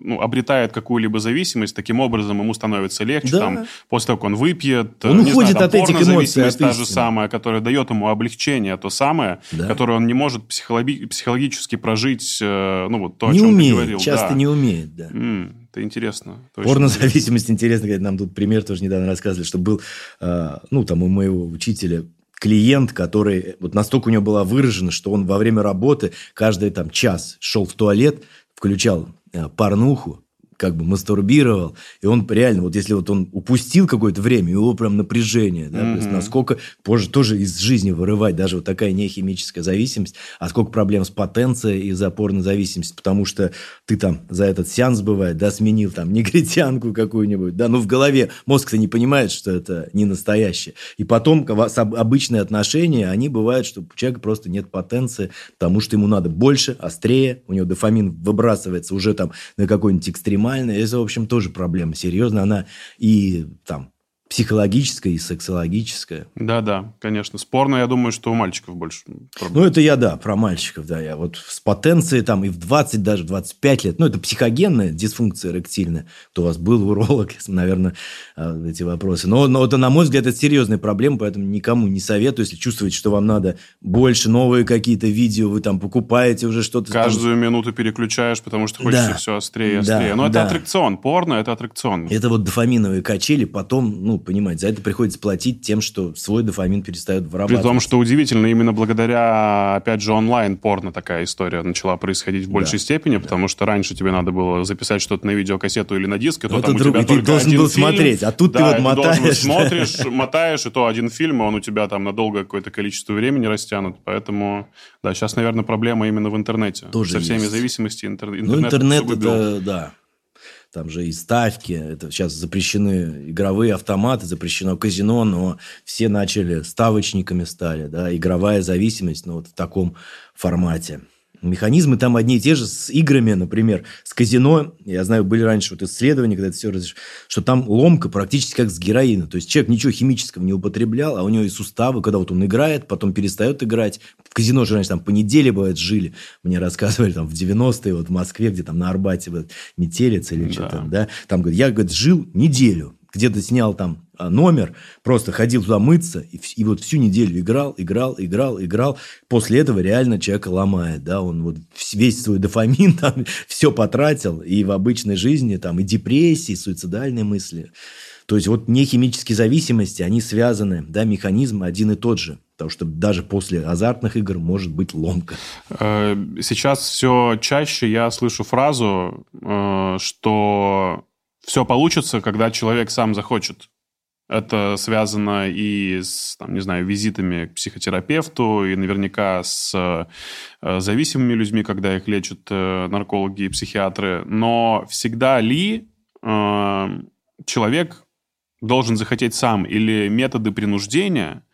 ну, обретает какую-либо зависимость, таким образом ему становится легче, да. там, после того, как он выпьет, он не уходит знаю, там, от этих эмоций, от та же самая, которая дает ему облегчение, то самое, да. которое он не может психологи- психологически прожить, э, ну вот то, не о чем умеет, ты говорил. часто да. не умеет умеет, да. Mm, это интересно. Порнозависимость интересно, говорит, нам тут пример тоже недавно рассказывали, что был, э, ну, там у моего учителя клиент, который вот настолько у него была выражена, что он во время работы каждый там час шел в туалет, включал э, порнуху, как бы мастурбировал, и он реально, вот если вот он упустил какое-то время, его прям напряжение, да, mm-hmm. то есть насколько позже тоже из жизни вырывать, даже вот такая нехимическая зависимость, а сколько проблем с потенцией из-за порнозависимости, потому что ты там за этот сеанс бывает, да, сменил там негритянку какую-нибудь, да, ну в голове мозг-то не понимает, что это не настоящее. И потом обычные отношения, они бывают, что у человека просто нет потенции, потому что ему надо больше, острее, у него дофамин выбрасывается уже там на какой-нибудь экстремальный нормально. Это, в общем, тоже проблема серьезная. Она и там психологическое и сексологическое. Да-да, конечно. Спорно, я думаю, что у мальчиков больше проблем. Ну, это я, да, про мальчиков, да. Я вот с потенцией там и в 20, даже в 25 лет. Ну, это психогенная дисфункция эректильная. Кто у вас был уролог, наверное, а, эти вопросы. Но, но это, на мой взгляд, это серьезная проблема, поэтому никому не советую, если чувствуете, что вам надо больше новые какие-то видео, вы там покупаете уже что-то. Каждую там... минуту переключаешь, потому что хочется да. все острее и острее. Да, но это да. аттракцион. Порно – это аттракцион. Это вот дофаминовые качели, потом, ну, понимать. За это приходится платить тем, что свой дофамин перестает вырабатывать. При том, что удивительно, именно благодаря, опять же, онлайн-порно такая история начала происходить в большей да, степени, да. потому что раньше тебе надо было записать что-то на видеокассету или на диск, и то там друг, у тебя ты должен был фильм, смотреть, а тут да, ты вот мотаешь. Ты смотришь, мотаешь, и то один фильм, он у тебя там на долгое какое-то количество времени растянут, поэтому, да, сейчас, наверное, проблема именно в интернете. Тоже Со всеми есть. зависимостями интер... интернет. Ну, интернет, это, да, там же и ставки, это сейчас запрещены игровые автоматы, запрещено казино, но все начали ставочниками стали, да, игровая зависимость, ну, вот в таком формате. Механизмы там одни и те же с играми, например, с казино. Я знаю, были раньше вот исследования, когда это все разреш... что там ломка практически как с героина. То есть человек ничего химического не употреблял, а у него и суставы, когда вот он играет, потом перестает играть. В казино же раньше там по неделе, бывает, жили. Мне рассказывали там в 90-е вот в Москве, где там на Арбате вот, метелец или да. что-то, да. Там, говорит, я, говорит, жил неделю где-то снял там а, номер, просто ходил туда мыться, и, и вот всю неделю играл, играл, играл, играл. После этого реально человека ломает, да, он вот весь свой дофамин там все потратил, и в обычной жизни там и депрессии, и суицидальные мысли. То есть вот нехимические зависимости, они связаны, да, механизм один и тот же. Потому что даже после азартных игр может быть ломка. Э, сейчас все чаще я слышу фразу, э, что все получится, когда человек сам захочет. Это связано и с, там, не знаю, визитами к психотерапевту, и наверняка с э, зависимыми людьми, когда их лечат наркологи и психиатры. Но всегда ли человек должен захотеть сам или методы принуждения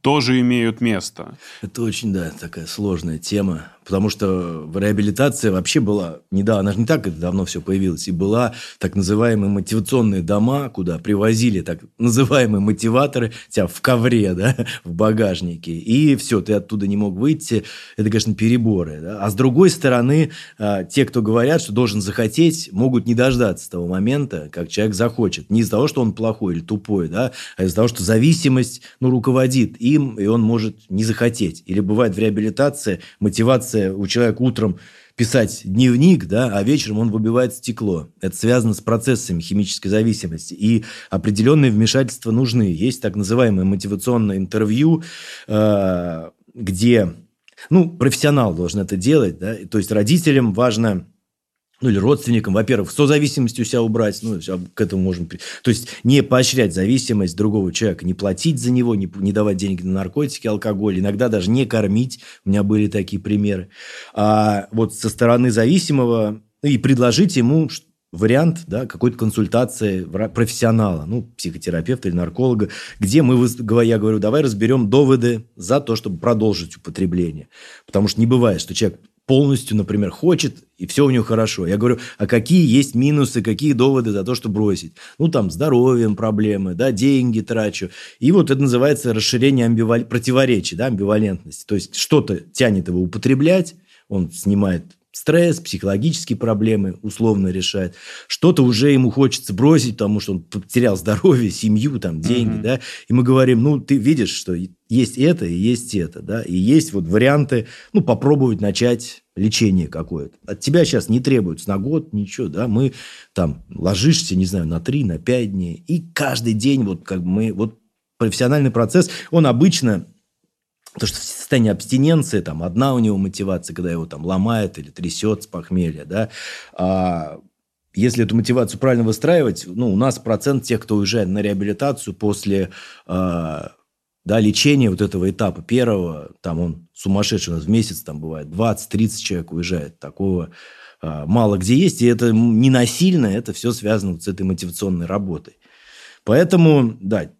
тоже имеют место. Это очень, да, такая сложная тема. Потому что реабилитация вообще была недавно, она же не так это давно все появилось, и была так называемые мотивационные дома, куда привозили так называемые мотиваторы тебя в ковре, да, в багажнике, и все, ты оттуда не мог выйти. Это, конечно, переборы. Да? А с другой стороны, а, те, кто говорят, что должен захотеть, могут не дождаться того момента, как человек захочет. Не из-за того, что он плохой или тупой, да, а из-за того, что зависимость ну, руководит им, и он может не захотеть. Или бывает в реабилитации мотивация мотивация у человека утром писать дневник, да, а вечером он выбивает стекло. Это связано с процессами химической зависимости. И определенные вмешательства нужны. Есть так называемое мотивационное интервью, э, где ну, профессионал должен это делать. Да? То есть родителям важно ну или родственникам, во-первых, созависимость у себя убрать, ну, к этому можем... То есть не поощрять зависимость другого человека, не платить за него, не, не давать деньги на наркотики, алкоголь, иногда даже не кормить, у меня были такие примеры. А вот со стороны зависимого ну, и предложить ему вариант да, какой-то консультации профессионала, ну, психотерапевта или нарколога, где мы, я говорю, давай разберем доводы за то, чтобы продолжить употребление. Потому что не бывает, что человек полностью, например, хочет, и все у него хорошо. Я говорю, а какие есть минусы, какие доводы за то, что бросить? Ну, там, здоровьем проблемы, да, деньги трачу. И вот это называется расширение амбивал... противоречий, да, амбивалентности. То есть, что-то тянет его употреблять, он снимает стресс, психологические проблемы условно решает. Что-то уже ему хочется бросить, потому что он потерял здоровье, семью, там, деньги, mm-hmm. да. И мы говорим, ну, ты видишь, что есть это и есть это, да. И есть вот варианты, ну, попробовать начать лечение какое-то. От тебя сейчас не требуется на год ничего, да. Мы там ложишься, не знаю, на три, на пять дней. И каждый день вот как мы... Вот профессиональный процесс, он обычно Потому что в состоянии абстиненции, там, одна у него мотивация, когда его там ломает или трясет с похмелья, да, а если эту мотивацию правильно выстраивать, ну, у нас процент тех, кто уезжает на реабилитацию после э, да, лечения вот этого этапа первого, там он сумасшедший, у нас в месяц там бывает 20-30 человек уезжает, такого э, мало где есть, и это не насильно, это все связано вот с этой мотивационной работой. Поэтому, да,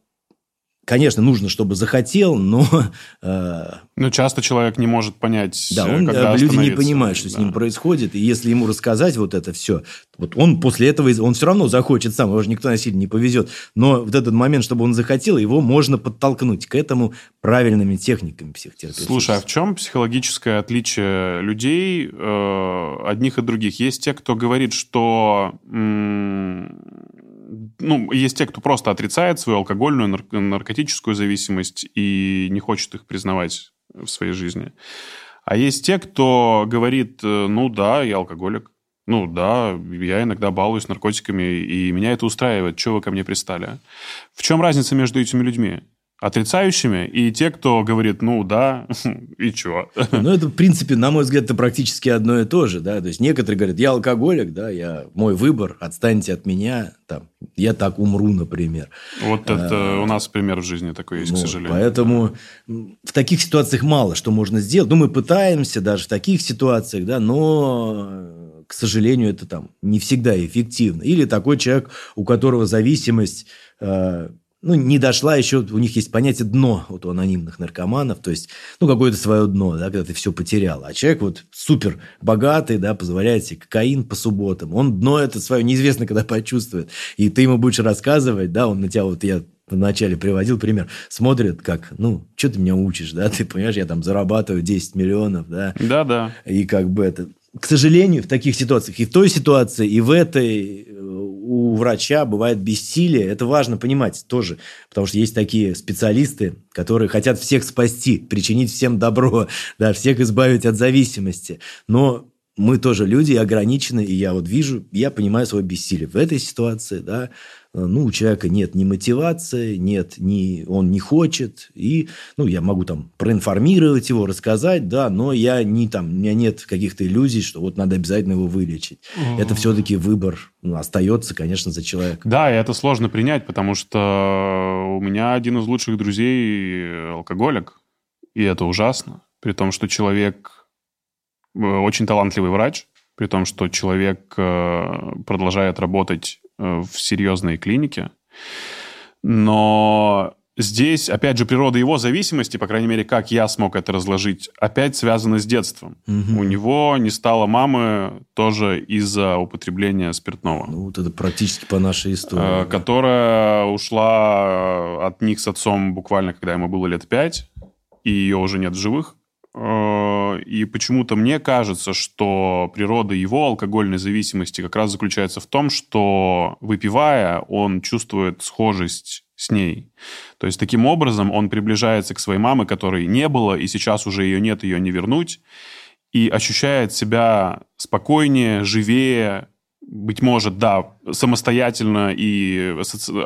Конечно, нужно, чтобы захотел, но... Э, но часто человек не может понять, Да, он, когда люди не понимают, что да. с ним происходит. И если ему рассказать вот это все, вот он после этого, он все равно захочет сам, его же никто насильно не повезет. Но вот этот момент, чтобы он захотел, его можно подтолкнуть к этому правильными техниками психотерапии. Слушай, а в чем психологическое отличие людей э, одних и других? Есть те, кто говорит, что... Ну, есть те, кто просто отрицает свою алкогольную, нар- наркотическую зависимость и не хочет их признавать в своей жизни. А есть те, кто говорит, э, ну да, я алкоголик, ну да, я иногда балуюсь наркотиками, и меня это устраивает. Чего вы ко мне пристали? В чем разница между этими людьми? Отрицающими, и те, кто говорит, ну да, и чё? Ну, это, в принципе, на мой взгляд, это практически одно и то же, да, то есть некоторые говорят, я алкоголик, да, я, мой выбор, отстаньте от меня, там, я так умру, например. Вот это а, у нас пример в жизни такой есть, ну, к сожалению. Поэтому в таких ситуациях мало что можно сделать, ну, мы пытаемся даже в таких ситуациях, да, но, к сожалению, это там не всегда эффективно. Или такой человек, у которого зависимость э, ну, не дошла еще, у них есть понятие дно вот у анонимных наркоманов, то есть, ну, какое-то свое дно, да, когда ты все потерял. А человек вот супер богатый, да, позволяет себе кокаин по субботам, он дно это свое неизвестно когда почувствует. И ты ему будешь рассказывать, да, он на тебя вот, я вначале приводил пример, смотрит как, ну, что ты меня учишь, да, ты понимаешь, я там зарабатываю 10 миллионов, да. Да, да. И как бы это, к сожалению, в таких ситуациях, и в той ситуации, и в этой, у врача бывает бессилие. Это важно понимать тоже, потому что есть такие специалисты, которые хотят всех спасти, причинить всем добро, да, всех избавить от зависимости. Но мы тоже люди ограничены, и я вот вижу, я понимаю свое бессилие в этой ситуации, да, ну, у человека нет ни мотивации, нет, ни, он не хочет. И, ну, я могу там проинформировать его, рассказать, да, но я не там, у меня нет каких-то иллюзий, что вот надо обязательно его вылечить. Mm-hmm. Это все-таки выбор ну, остается, конечно, за человеком. Да, и это сложно принять, потому что у меня один из лучших друзей алкоголик, и это ужасно. При том, что человек э, очень талантливый врач, при том, что человек э, продолжает работать э, в серьезной клинике. Но здесь, опять же, природа его зависимости, по крайней мере, как я смог это разложить, опять связана с детством. Угу. У него не стало мамы тоже из-за употребления спиртного. Ну, вот это практически по нашей истории. Э, которая ушла от них с отцом буквально, когда ему было лет пять, и ее уже нет в живых. И почему-то мне кажется, что природа его алкогольной зависимости как раз заключается в том, что выпивая, он чувствует схожесть с ней. То есть таким образом он приближается к своей маме, которой не было, и сейчас уже ее нет, ее не вернуть, и ощущает себя спокойнее, живее, быть может, да, самостоятельно и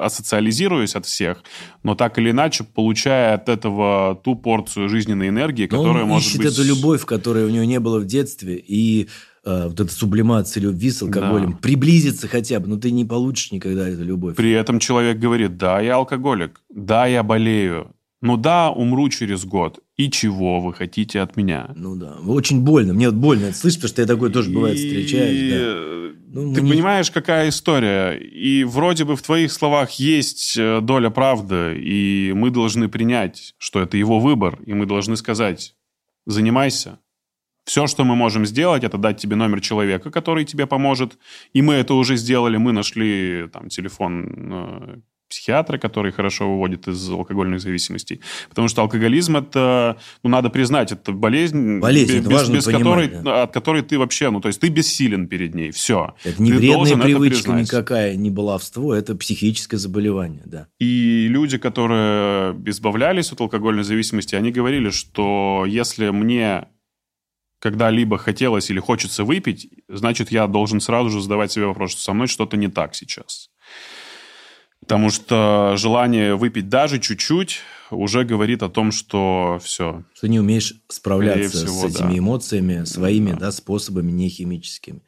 асоциализируясь от всех, но так или иначе получая от этого ту порцию жизненной энергии, которая он может ищет быть... эту любовь, которой у него не было в детстве, и э, вот эта сублимация любви с алкоголем, да. приблизиться хотя бы, но ты не получишь никогда эту любовь. При этом человек говорит, да, я алкоголик, да, я болею, ну да, умру через год. И чего вы хотите от меня? Ну да, очень больно. Мне вот больно это слышать, потому что я такое тоже бывает встречаюсь. Да. Ну, Ты не... понимаешь, какая история? И вроде бы в твоих словах есть э, доля правды, и мы должны принять, что это его выбор, и мы должны сказать, занимайся. Все, что мы можем сделать, это дать тебе номер человека, который тебе поможет. И мы это уже сделали. Мы нашли там телефон э, психиатра, который хорошо выводит из алкогольных зависимостей. Потому что алкоголизм это, ну, надо признать, это болезнь, болезнь без, это важно без понимать, которой, да. от которой ты вообще, ну, то есть ты бессилен перед ней, все. Это не ты вредная привычка никакая, не баловство, это психическое заболевание, да. И люди, которые избавлялись от алкогольной зависимости, они говорили, что если мне когда-либо хотелось или хочется выпить, значит, я должен сразу же задавать себе вопрос, что со мной что-то не так сейчас. Потому что желание выпить даже чуть-чуть уже говорит о том, что все. Что не умеешь справляться всего, с этими да. эмоциями своими да. Да, способами не химическими.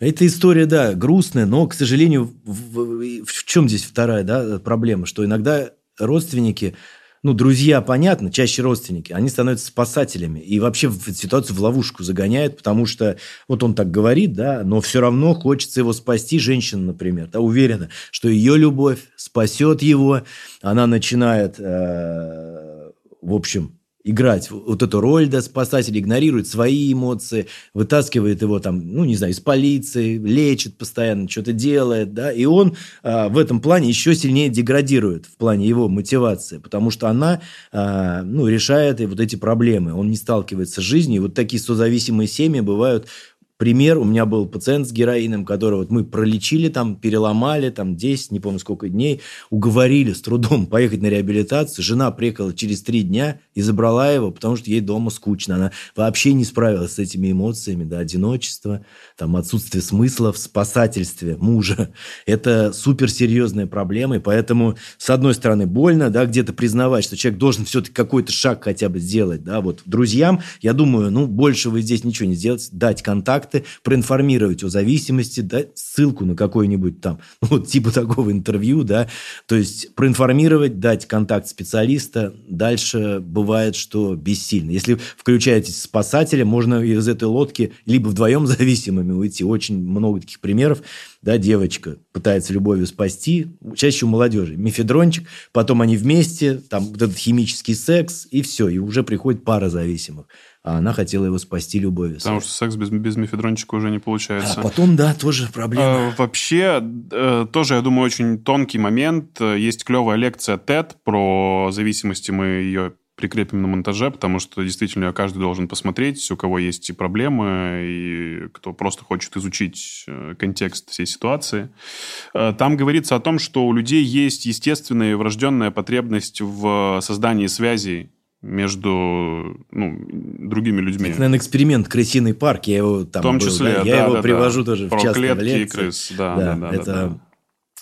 Эта история, да, грустная, но, к сожалению, в, в, в чем здесь вторая да, проблема? Что иногда родственники ну, друзья, понятно, чаще родственники, они становятся спасателями и вообще в ситуацию в ловушку загоняют, потому что вот он так говорит, да, но все равно хочется его спасти, женщина, например, да, уверена, что ее любовь спасет его, она начинает, э, в общем, играть вот эту роль, да, спасатель игнорирует свои эмоции, вытаскивает его там, ну, не знаю, из полиции, лечит постоянно, что-то делает, да, и он а, в этом плане еще сильнее деградирует в плане его мотивации, потому что она, а, ну, решает и вот эти проблемы, он не сталкивается с жизнью, и вот такие созависимые семьи бывают пример, у меня был пациент с героином, которого вот мы пролечили, там, переломали, там, 10, не помню сколько дней, уговорили с трудом поехать на реабилитацию. Жена приехала через три дня и забрала его, потому что ей дома скучно. Она вообще не справилась с этими эмоциями, да, одиночество, там, отсутствие смысла в спасательстве мужа. Это суперсерьезная проблема, и поэтому, с одной стороны, больно, да, где-то признавать, что человек должен все-таки какой-то шаг хотя бы сделать, да, вот друзьям, я думаю, ну, больше вы здесь ничего не сделать, дать контакт, факты, проинформировать о зависимости, дать ссылку на какой-нибудь там, ну, вот типа такого интервью, да, то есть проинформировать, дать контакт специалиста, дальше бывает, что бессильно. Если включаетесь спасателя, можно из этой лодки либо вдвоем зависимыми уйти, очень много таких примеров, да, девочка пытается любовью спасти, чаще у молодежи, мифедрончик, потом они вместе, там вот этот химический секс, и все, и уже приходит пара зависимых а она хотела его спасти любовью. Потому что секс без, без мифедрончика уже не получается. А потом, да, тоже проблема. А, вообще, э, тоже, я думаю, очень тонкий момент. Есть клевая лекция TED про зависимости, мы ее прикрепим на монтаже, потому что действительно каждый должен посмотреть, у кого есть и проблемы, и кто просто хочет изучить э, контекст всей ситуации. Э, там говорится о том, что у людей есть естественная и врожденная потребность в создании связей между ну, другими людьми. Это, наверное, эксперимент «Крысиный парк». Я его там В том был, числе, да? Я да, его да, привожу да. тоже Про в частной клетки лекции. и крыс, да, да, да, да. Это да,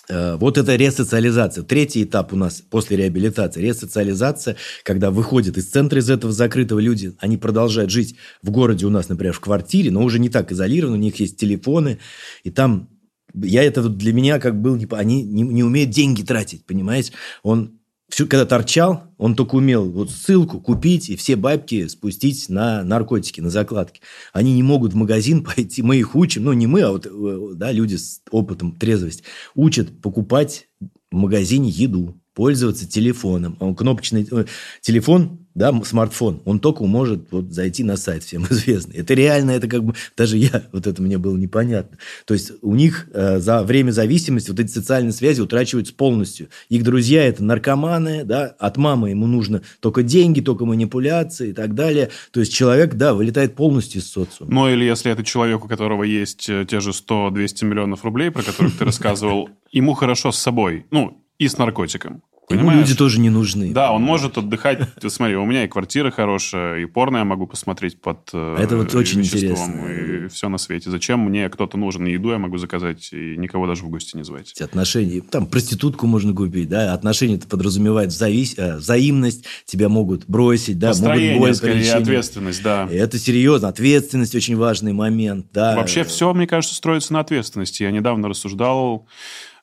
Э, вот это ресоциализация. Третий этап у нас после реабилитации. Ресоциализация, когда выходят из центра из этого закрытого люди, они продолжают жить в городе у нас, например, в квартире, но уже не так изолированы, у них есть телефоны, и там я это для меня как был, они не, не умеют деньги тратить, понимаете? Он все, когда торчал, он только умел вот ссылку купить и все бабки спустить на наркотики, на закладки. Они не могут в магазин пойти, мы их учим, ну не мы, а вот э, да, люди с опытом трезвости, учат покупать в магазине еду, пользоваться телефоном. Он кнопочный э, телефон да, смартфон, он только может вот зайти на сайт всем известный. Это реально, это как бы, даже я, вот это мне было непонятно. То есть у них э, за время зависимости вот эти социальные связи утрачиваются полностью. Их друзья это наркоманы, да, от мамы ему нужно только деньги, только манипуляции и так далее. То есть человек, да, вылетает полностью из социума. Ну или если это человек, у которого есть э, те же 100-200 миллионов рублей, про которых ты рассказывал, ему хорошо с собой, ну, и с наркотиком. Ему люди тоже не нужны. Да, он может отдыхать. Ты смотри, у меня и квартира хорошая, и порно я могу посмотреть под э, Это вот очень интересно. И все на свете. Зачем мне кто-то нужен? И еду я могу заказать, и никого даже в гости не звать. Отношения. Там проститутку можно купить, да? Отношения это подразумевает завис... Э, взаимность. Тебя могут бросить, да? Настроение, могут скорее, ответственность, да. Это серьезно. Ответственность очень важный момент, да. Вообще все, мне кажется, строится на ответственности. Я недавно рассуждал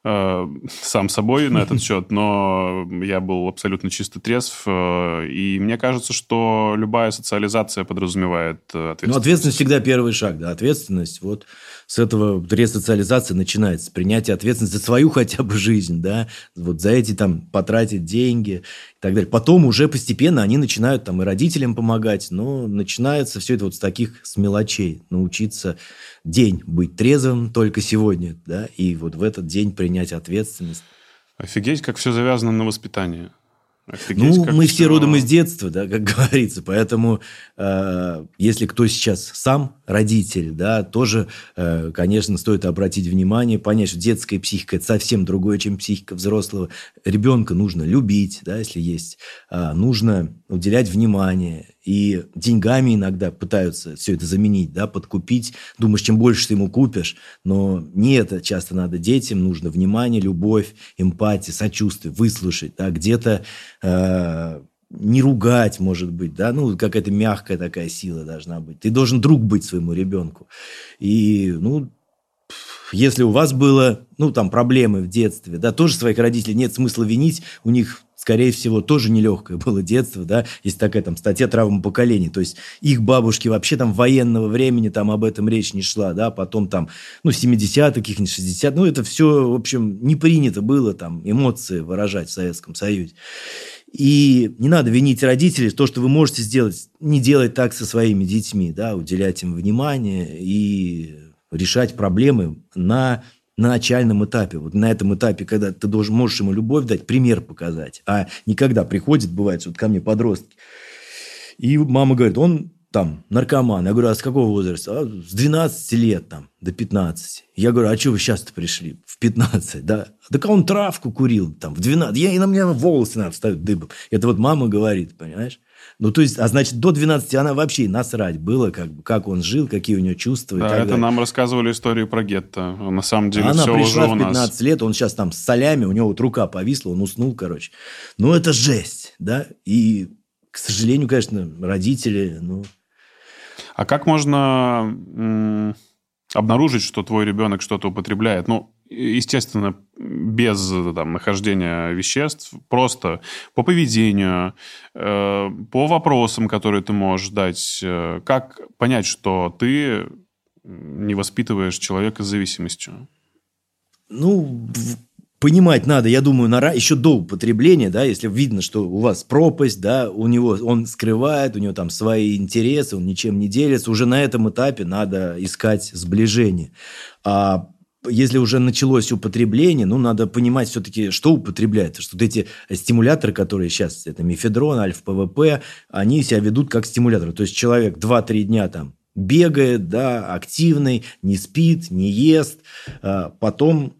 сам собой на этот счет, но я был абсолютно чисто трезв, э, и мне кажется, что любая социализация подразумевает ответственность. Э, ну, ответственность всегда первый шаг, да, ответственность, вот с этого ресоциализация начинается, принятие ответственности за свою хотя бы жизнь, да, вот за эти там потратить деньги и так далее. Потом уже постепенно они начинают там и родителям помогать, но начинается все это вот с таких, с мелочей, научиться день быть трезвым только сегодня, да, и вот в этот день принять ответственность. Офигеть, как все завязано на воспитании. Офигеть, ну, мы все... все родом из детства, да, как говорится, поэтому э, если кто сейчас сам родитель, да, тоже, э, конечно, стоит обратить внимание, понять, что детская психика это совсем другое, чем психика взрослого. Ребенка нужно любить, да, если есть, э, нужно уделять внимание, и деньгами иногда пытаются все это заменить, да, подкупить. Думаешь, чем больше ты ему купишь, но не это часто надо детям, нужно внимание, любовь, эмпатия, сочувствие, выслушать, да, где-то э, не ругать, может быть, да, ну, какая-то мягкая такая сила должна быть. Ты должен друг быть своему ребенку. И, ну, если у вас было, ну, там, проблемы в детстве, да, тоже своих родителей нет смысла винить, у них скорее всего, тоже нелегкое было детство, да, есть такая там статья «Травма поколений», то есть их бабушки вообще там военного времени, там об этом речь не шла, да, потом там, ну, 70-х, каких-нибудь 60 ну, это все, в общем, не принято было там эмоции выражать в Советском Союзе. И не надо винить родителей, то, что вы можете сделать, не делать так со своими детьми, да, уделять им внимание и решать проблемы на на начальном этапе, вот на этом этапе, когда ты должен, можешь ему любовь дать, пример показать, а не когда приходит, бывает, вот ко мне подростки, и мама говорит, он там наркоман. Я говорю, а с какого возраста? А, с 12 лет там, до 15. Я говорю, а что вы сейчас-то пришли? В 15, да? Так он травку курил там в 12. Я, и на меня волосы надо вставить дыбом. Это вот мама говорит, понимаешь? Ну, то есть, а значит, до 12 она вообще насрать было, как, как он жил, какие у него чувства. Да, это далее. нам рассказывали историю про гетто. На самом деле она все пришла уже в 15 нас. лет, он сейчас там с солями, у него вот рука повисла, он уснул, короче. Ну, это жесть, да? И, к сожалению, конечно, родители, ну... А как можно обнаружить, что твой ребенок что-то употребляет? Ну, естественно, без там, нахождения веществ, просто по поведению, э, по вопросам, которые ты можешь дать, э, как понять, что ты не воспитываешь человека с зависимостью? Ну, понимать надо, я думаю, на, еще до употребления, да, если видно, что у вас пропасть, да, у него, он скрывает, у него там свои интересы, он ничем не делится, уже на этом этапе надо искать сближение. А если уже началось употребление, ну, надо понимать все-таки, что употребляет. Что вот эти стимуляторы, которые сейчас, это мифедрон, альфа-ПВП, они себя ведут как стимуляторы. То есть человек 2-3 дня там бегает, да, активный, не спит, не ест, а потом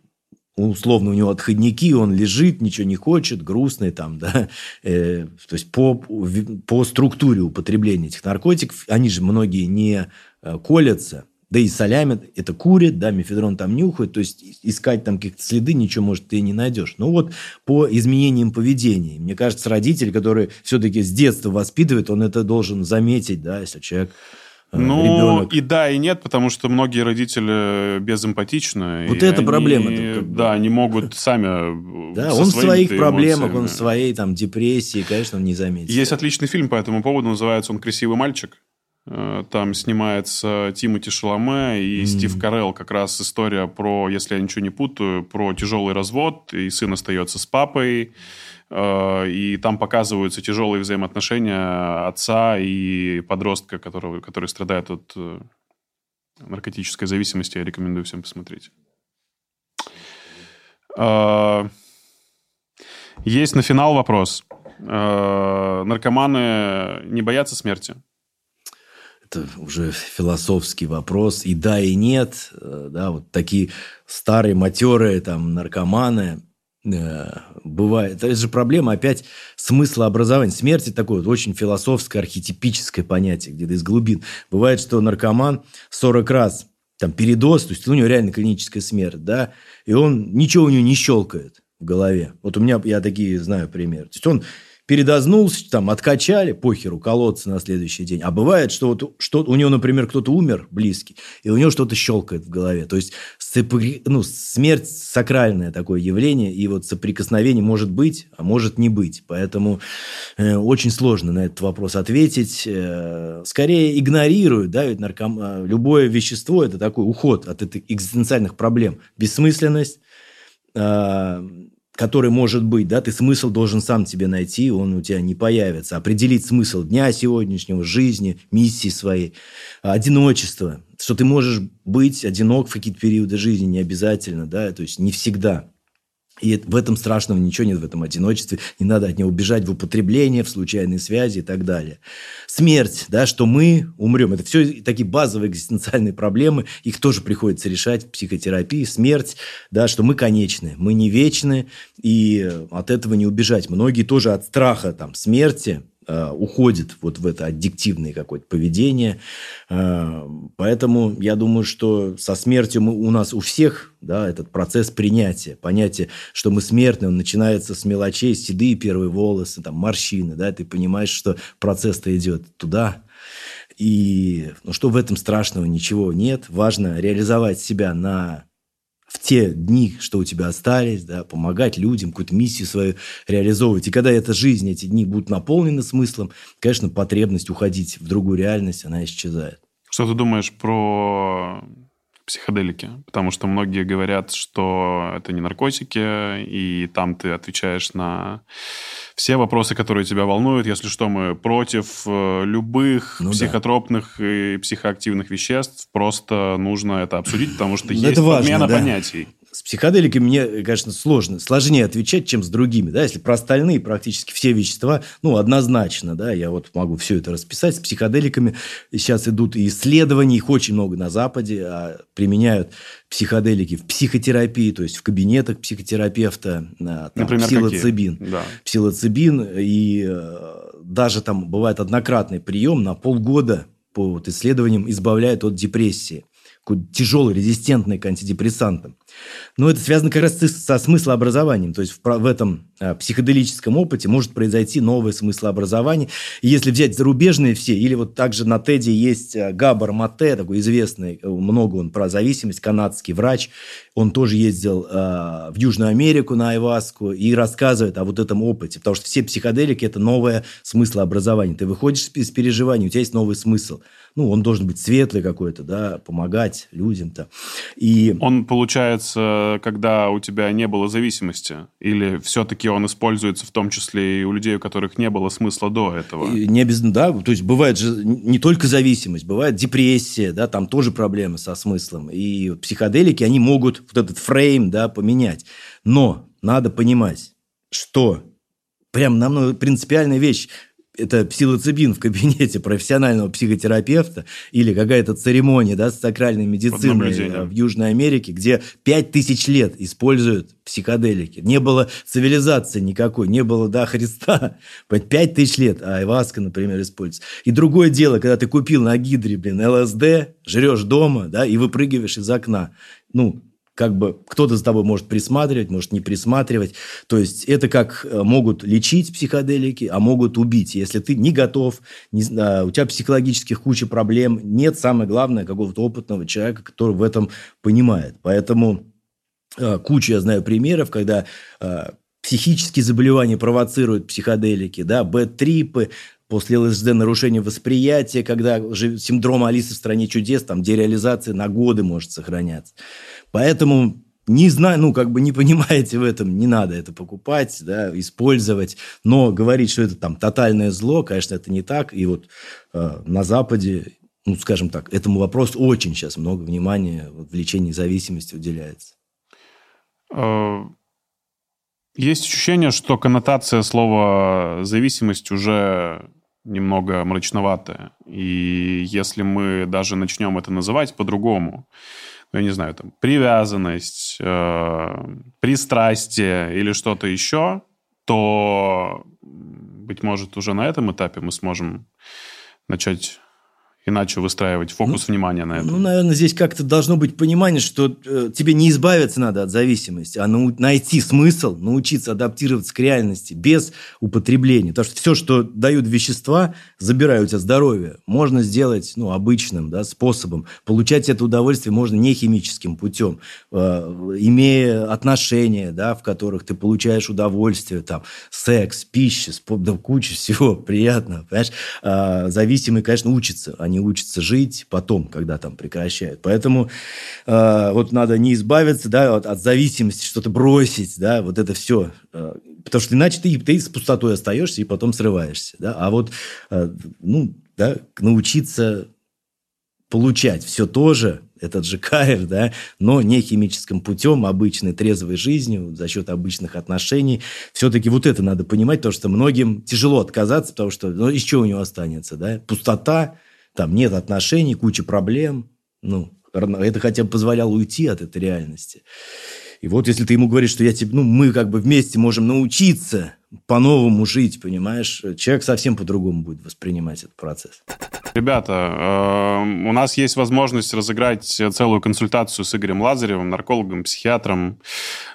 условно у него отходники, он лежит, ничего не хочет, грустный там, да, э, то есть по, по структуре употребления этих наркотиков, они же многие не э, колятся, Да и солями это курит, да, мефедрон там нюхает, то есть искать там какие-то следы ничего, может, ты не найдешь. Ну вот по изменениям поведения. Мне кажется, родитель, который все-таки с детства воспитывает, он это должен заметить, да, если человек ну, ребенок. и да, и нет, потому что многие родители безэмпатичны. Вот это они, проблема. Да, они могут сами... Да, он в своих проблемах, он в своей там депрессии, конечно, он не заметит. Есть отличный фильм по этому поводу, называется он «Красивый мальчик». Э, там снимается Тимоти Шаломе и mm. Стив Карелл. Как раз история про, если я ничего не путаю, про тяжелый развод, и сын остается с папой. Э, и там показываются тяжелые взаимоотношения отца и подростка, которого, который страдает от э, наркотической зависимости. Я рекомендую всем посмотреть. Есть на финал вопрос. Наркоманы не боятся смерти? это уже философский вопрос. И да, и нет. Э, да, вот такие старые, матерые там наркоманы, э, бывает. Это же проблема опять смысла образования. Смерть – это такое вот очень философское, архетипическое понятие, где-то из глубин. Бывает, что наркоман 40 раз там передоз, то есть у него реально клиническая смерть, да, и он, ничего у него не щелкает в голове. Вот у меня, я такие знаю примеры. То есть он передознулся, там, откачали, похеру, колодцы на следующий день. А бывает, что вот что у него, например, кто-то умер близкий, и у него что-то щелкает в голове. То есть сопри... ну, смерть сакральное такое явление, и вот соприкосновение может быть, а может не быть. Поэтому э, очень сложно на этот вопрос ответить. Э, скорее игнорируют, да, ведь нарком... Э, любое вещество – это такой уход от этих экзистенциальных проблем. Бессмысленность, э, который может быть, да, ты смысл должен сам тебе найти, он у тебя не появится. Определить смысл дня сегодняшнего, жизни, миссии своей, одиночество, что ты можешь быть одинок в какие-то периоды жизни, не обязательно, да, то есть не всегда. И в этом страшного ничего нет, в этом одиночестве. Не надо от него бежать в употребление, в случайные связи и так далее. Смерть, да, что мы умрем. Это все такие базовые экзистенциальные проблемы. Их тоже приходится решать в психотерапии. Смерть, да, что мы конечны, мы не вечны, и от этого не убежать. Многие тоже от страха там, смерти, Э, уходит вот в это аддиктивное какое-то поведение. Э, поэтому я думаю, что со смертью мы, у нас у всех да, этот процесс принятия, понятие, что мы смертны, он начинается с мелочей, седые первые волосы, там, морщины, да, ты понимаешь, что процесс-то идет туда, и ну, что в этом страшного ничего нет. Важно реализовать себя на в те дни, что у тебя остались, да, помогать людям, какую-то миссию свою реализовывать. И когда эта жизнь, эти дни будут наполнены смыслом, конечно, потребность уходить в другую реальность, она исчезает. Что ты думаешь про психоделики? Потому что многие говорят, что это не наркотики, и там ты отвечаешь на все вопросы, которые тебя волнуют. Если что, мы против э, любых ну, психотропных да. и психоактивных веществ. Просто нужно это обсудить, потому что ну, есть важно, подмена да. понятий с психоделиками мне, конечно, сложно, сложнее отвечать, чем с другими, да, если про остальные практически все вещества, ну, однозначно, да, я вот могу все это расписать, с психоделиками сейчас идут и исследования, их очень много на Западе, а применяют психоделики в психотерапии, то есть в кабинетах психотерапевта, там, Например, псилоцибин, да. псилоцибин, и э, даже там бывает однократный прием на полгода по вот исследованиям избавляет от депрессии тяжелый, резистентный к антидепрессантам. Но это связано как раз со смыслообразованием. То есть в, в этом а, психоделическом опыте может произойти новое смыслообразование. И если взять зарубежные все, или вот также на TED есть а, Габар Мате, такой известный, э, много он про зависимость, канадский врач. Он тоже ездил э, в Южную Америку на Айваску и рассказывает о вот этом опыте. Потому что все психоделики – это новое смыслообразование. Ты выходишь из переживаний, у тебя есть новый смысл ну, он должен быть светлый какой-то, да, помогать людям-то. И... Он получается, когда у тебя не было зависимости? Или все-таки он используется в том числе и у людей, у которых не было смысла до этого? И не обязательно, да, то есть бывает же не только зависимость, бывает депрессия, да, там тоже проблемы со смыслом. И психоделики, они могут вот этот фрейм, да, поменять. Но надо понимать, что прям намного принципиальная вещь это псилоцибин в кабинете профессионального психотерапевта или какая-то церемония да, с сакральной медициной в Южной Америке, где пять тысяч лет используют психоделики. Не было цивилизации никакой, не было, да, Христа. Пять тысяч лет, а айваска, например, используется. И другое дело, когда ты купил на гидре, блин, ЛСД, жрешь дома, да, и выпрыгиваешь из окна. Ну, как бы кто-то за тобой может присматривать, может не присматривать. То есть это как э, могут лечить психоделики, а могут убить. Если ты не готов, не, у тебя психологических куча проблем, нет, самое главное, какого-то опытного человека, который в этом понимает. Поэтому э, куча, я знаю, примеров, когда э, психические заболевания провоцируют психоделики, да, бэт-трипы, после ЛСД нарушение восприятия, когда синдром Алисы в стране чудес, там дереализация на годы может сохраняться. Поэтому не знаю, ну, как бы не понимаете в этом, не надо это покупать, да, использовать, но говорить, что это там тотальное зло, конечно, это не так. И вот э, на Западе, ну, скажем так, этому вопросу очень сейчас много внимания вот, в лечении зависимости уделяется. Э, есть ощущение, что коннотация слова «зависимость» уже немного мрачноватая. И если мы даже начнем это называть по-другому, я не знаю, там, привязанность, э, пристрастие или что-то еще, то, быть может, уже на этом этапе мы сможем начать иначе выстраивать фокус ну, внимания на это. Ну, наверное, здесь как-то должно быть понимание, что э, тебе не избавиться надо от зависимости, а нау- найти смысл, научиться адаптироваться к реальности без употребления. Потому что все, что дают вещества, забирают у тебя здоровье. Можно сделать ну, обычным да, способом. Получать это удовольствие можно не химическим путем, э, имея отношения, да, в которых ты получаешь удовольствие, там, секс, пища, спорт, да, куча всего приятного. Понимаешь? А, зависимый, конечно, учится, а они учатся жить потом, когда там прекращают. Поэтому э, вот надо не избавиться да, от, от зависимости, что-то бросить, да, вот это все. Э, потому что иначе ты, ты с пустотой остаешься и потом срываешься. Да? А вот э, ну, да, научиться получать все то же, этот же кайф, да, но не химическим путем, обычной трезвой жизнью, за счет обычных отношений. Все-таки вот это надо понимать, потому что многим тяжело отказаться, потому что ну, из чего у него останется, да? Пустота, там нет отношений, куча проблем. Ну, это хотя бы позволяло уйти от этой реальности. И вот если ты ему говоришь, что я тебе, ну, мы как бы вместе можем научиться по-новому жить, понимаешь, человек совсем по-другому будет воспринимать этот процесс. Ребята, э, у нас есть возможность разыграть целую консультацию с Игорем Лазаревым, наркологом, психиатром.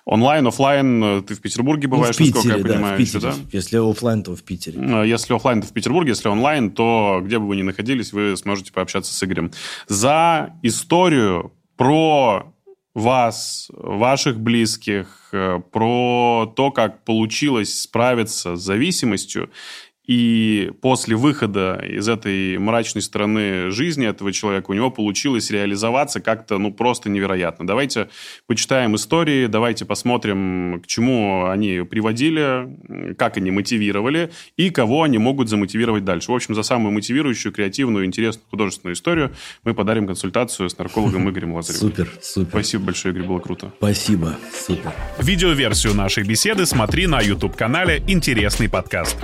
Онлайн, офлайн. Ты в Петербурге бываешь, ну, в Питере, насколько я понимаю, да, в Питере. Да? Если офлайн, то в Питере. Э, если офлайн, то в Петербурге. Если онлайн, то где бы вы ни находились, вы сможете пообщаться с Игорем. За историю про вас, ваших близких, э, про то, как получилось справиться с зависимостью и после выхода из этой мрачной стороны жизни этого человека у него получилось реализоваться как-то, ну, просто невероятно. Давайте почитаем истории, давайте посмотрим, к чему они приводили, как они мотивировали и кого они могут замотивировать дальше. В общем, за самую мотивирующую, креативную, интересную художественную историю мы подарим консультацию с наркологом Игорем Лазаревым. Супер, супер. Спасибо большое, Игорь, было круто. Спасибо, супер. Видеоверсию нашей беседы смотри на YouTube-канале «Интересный подкаст».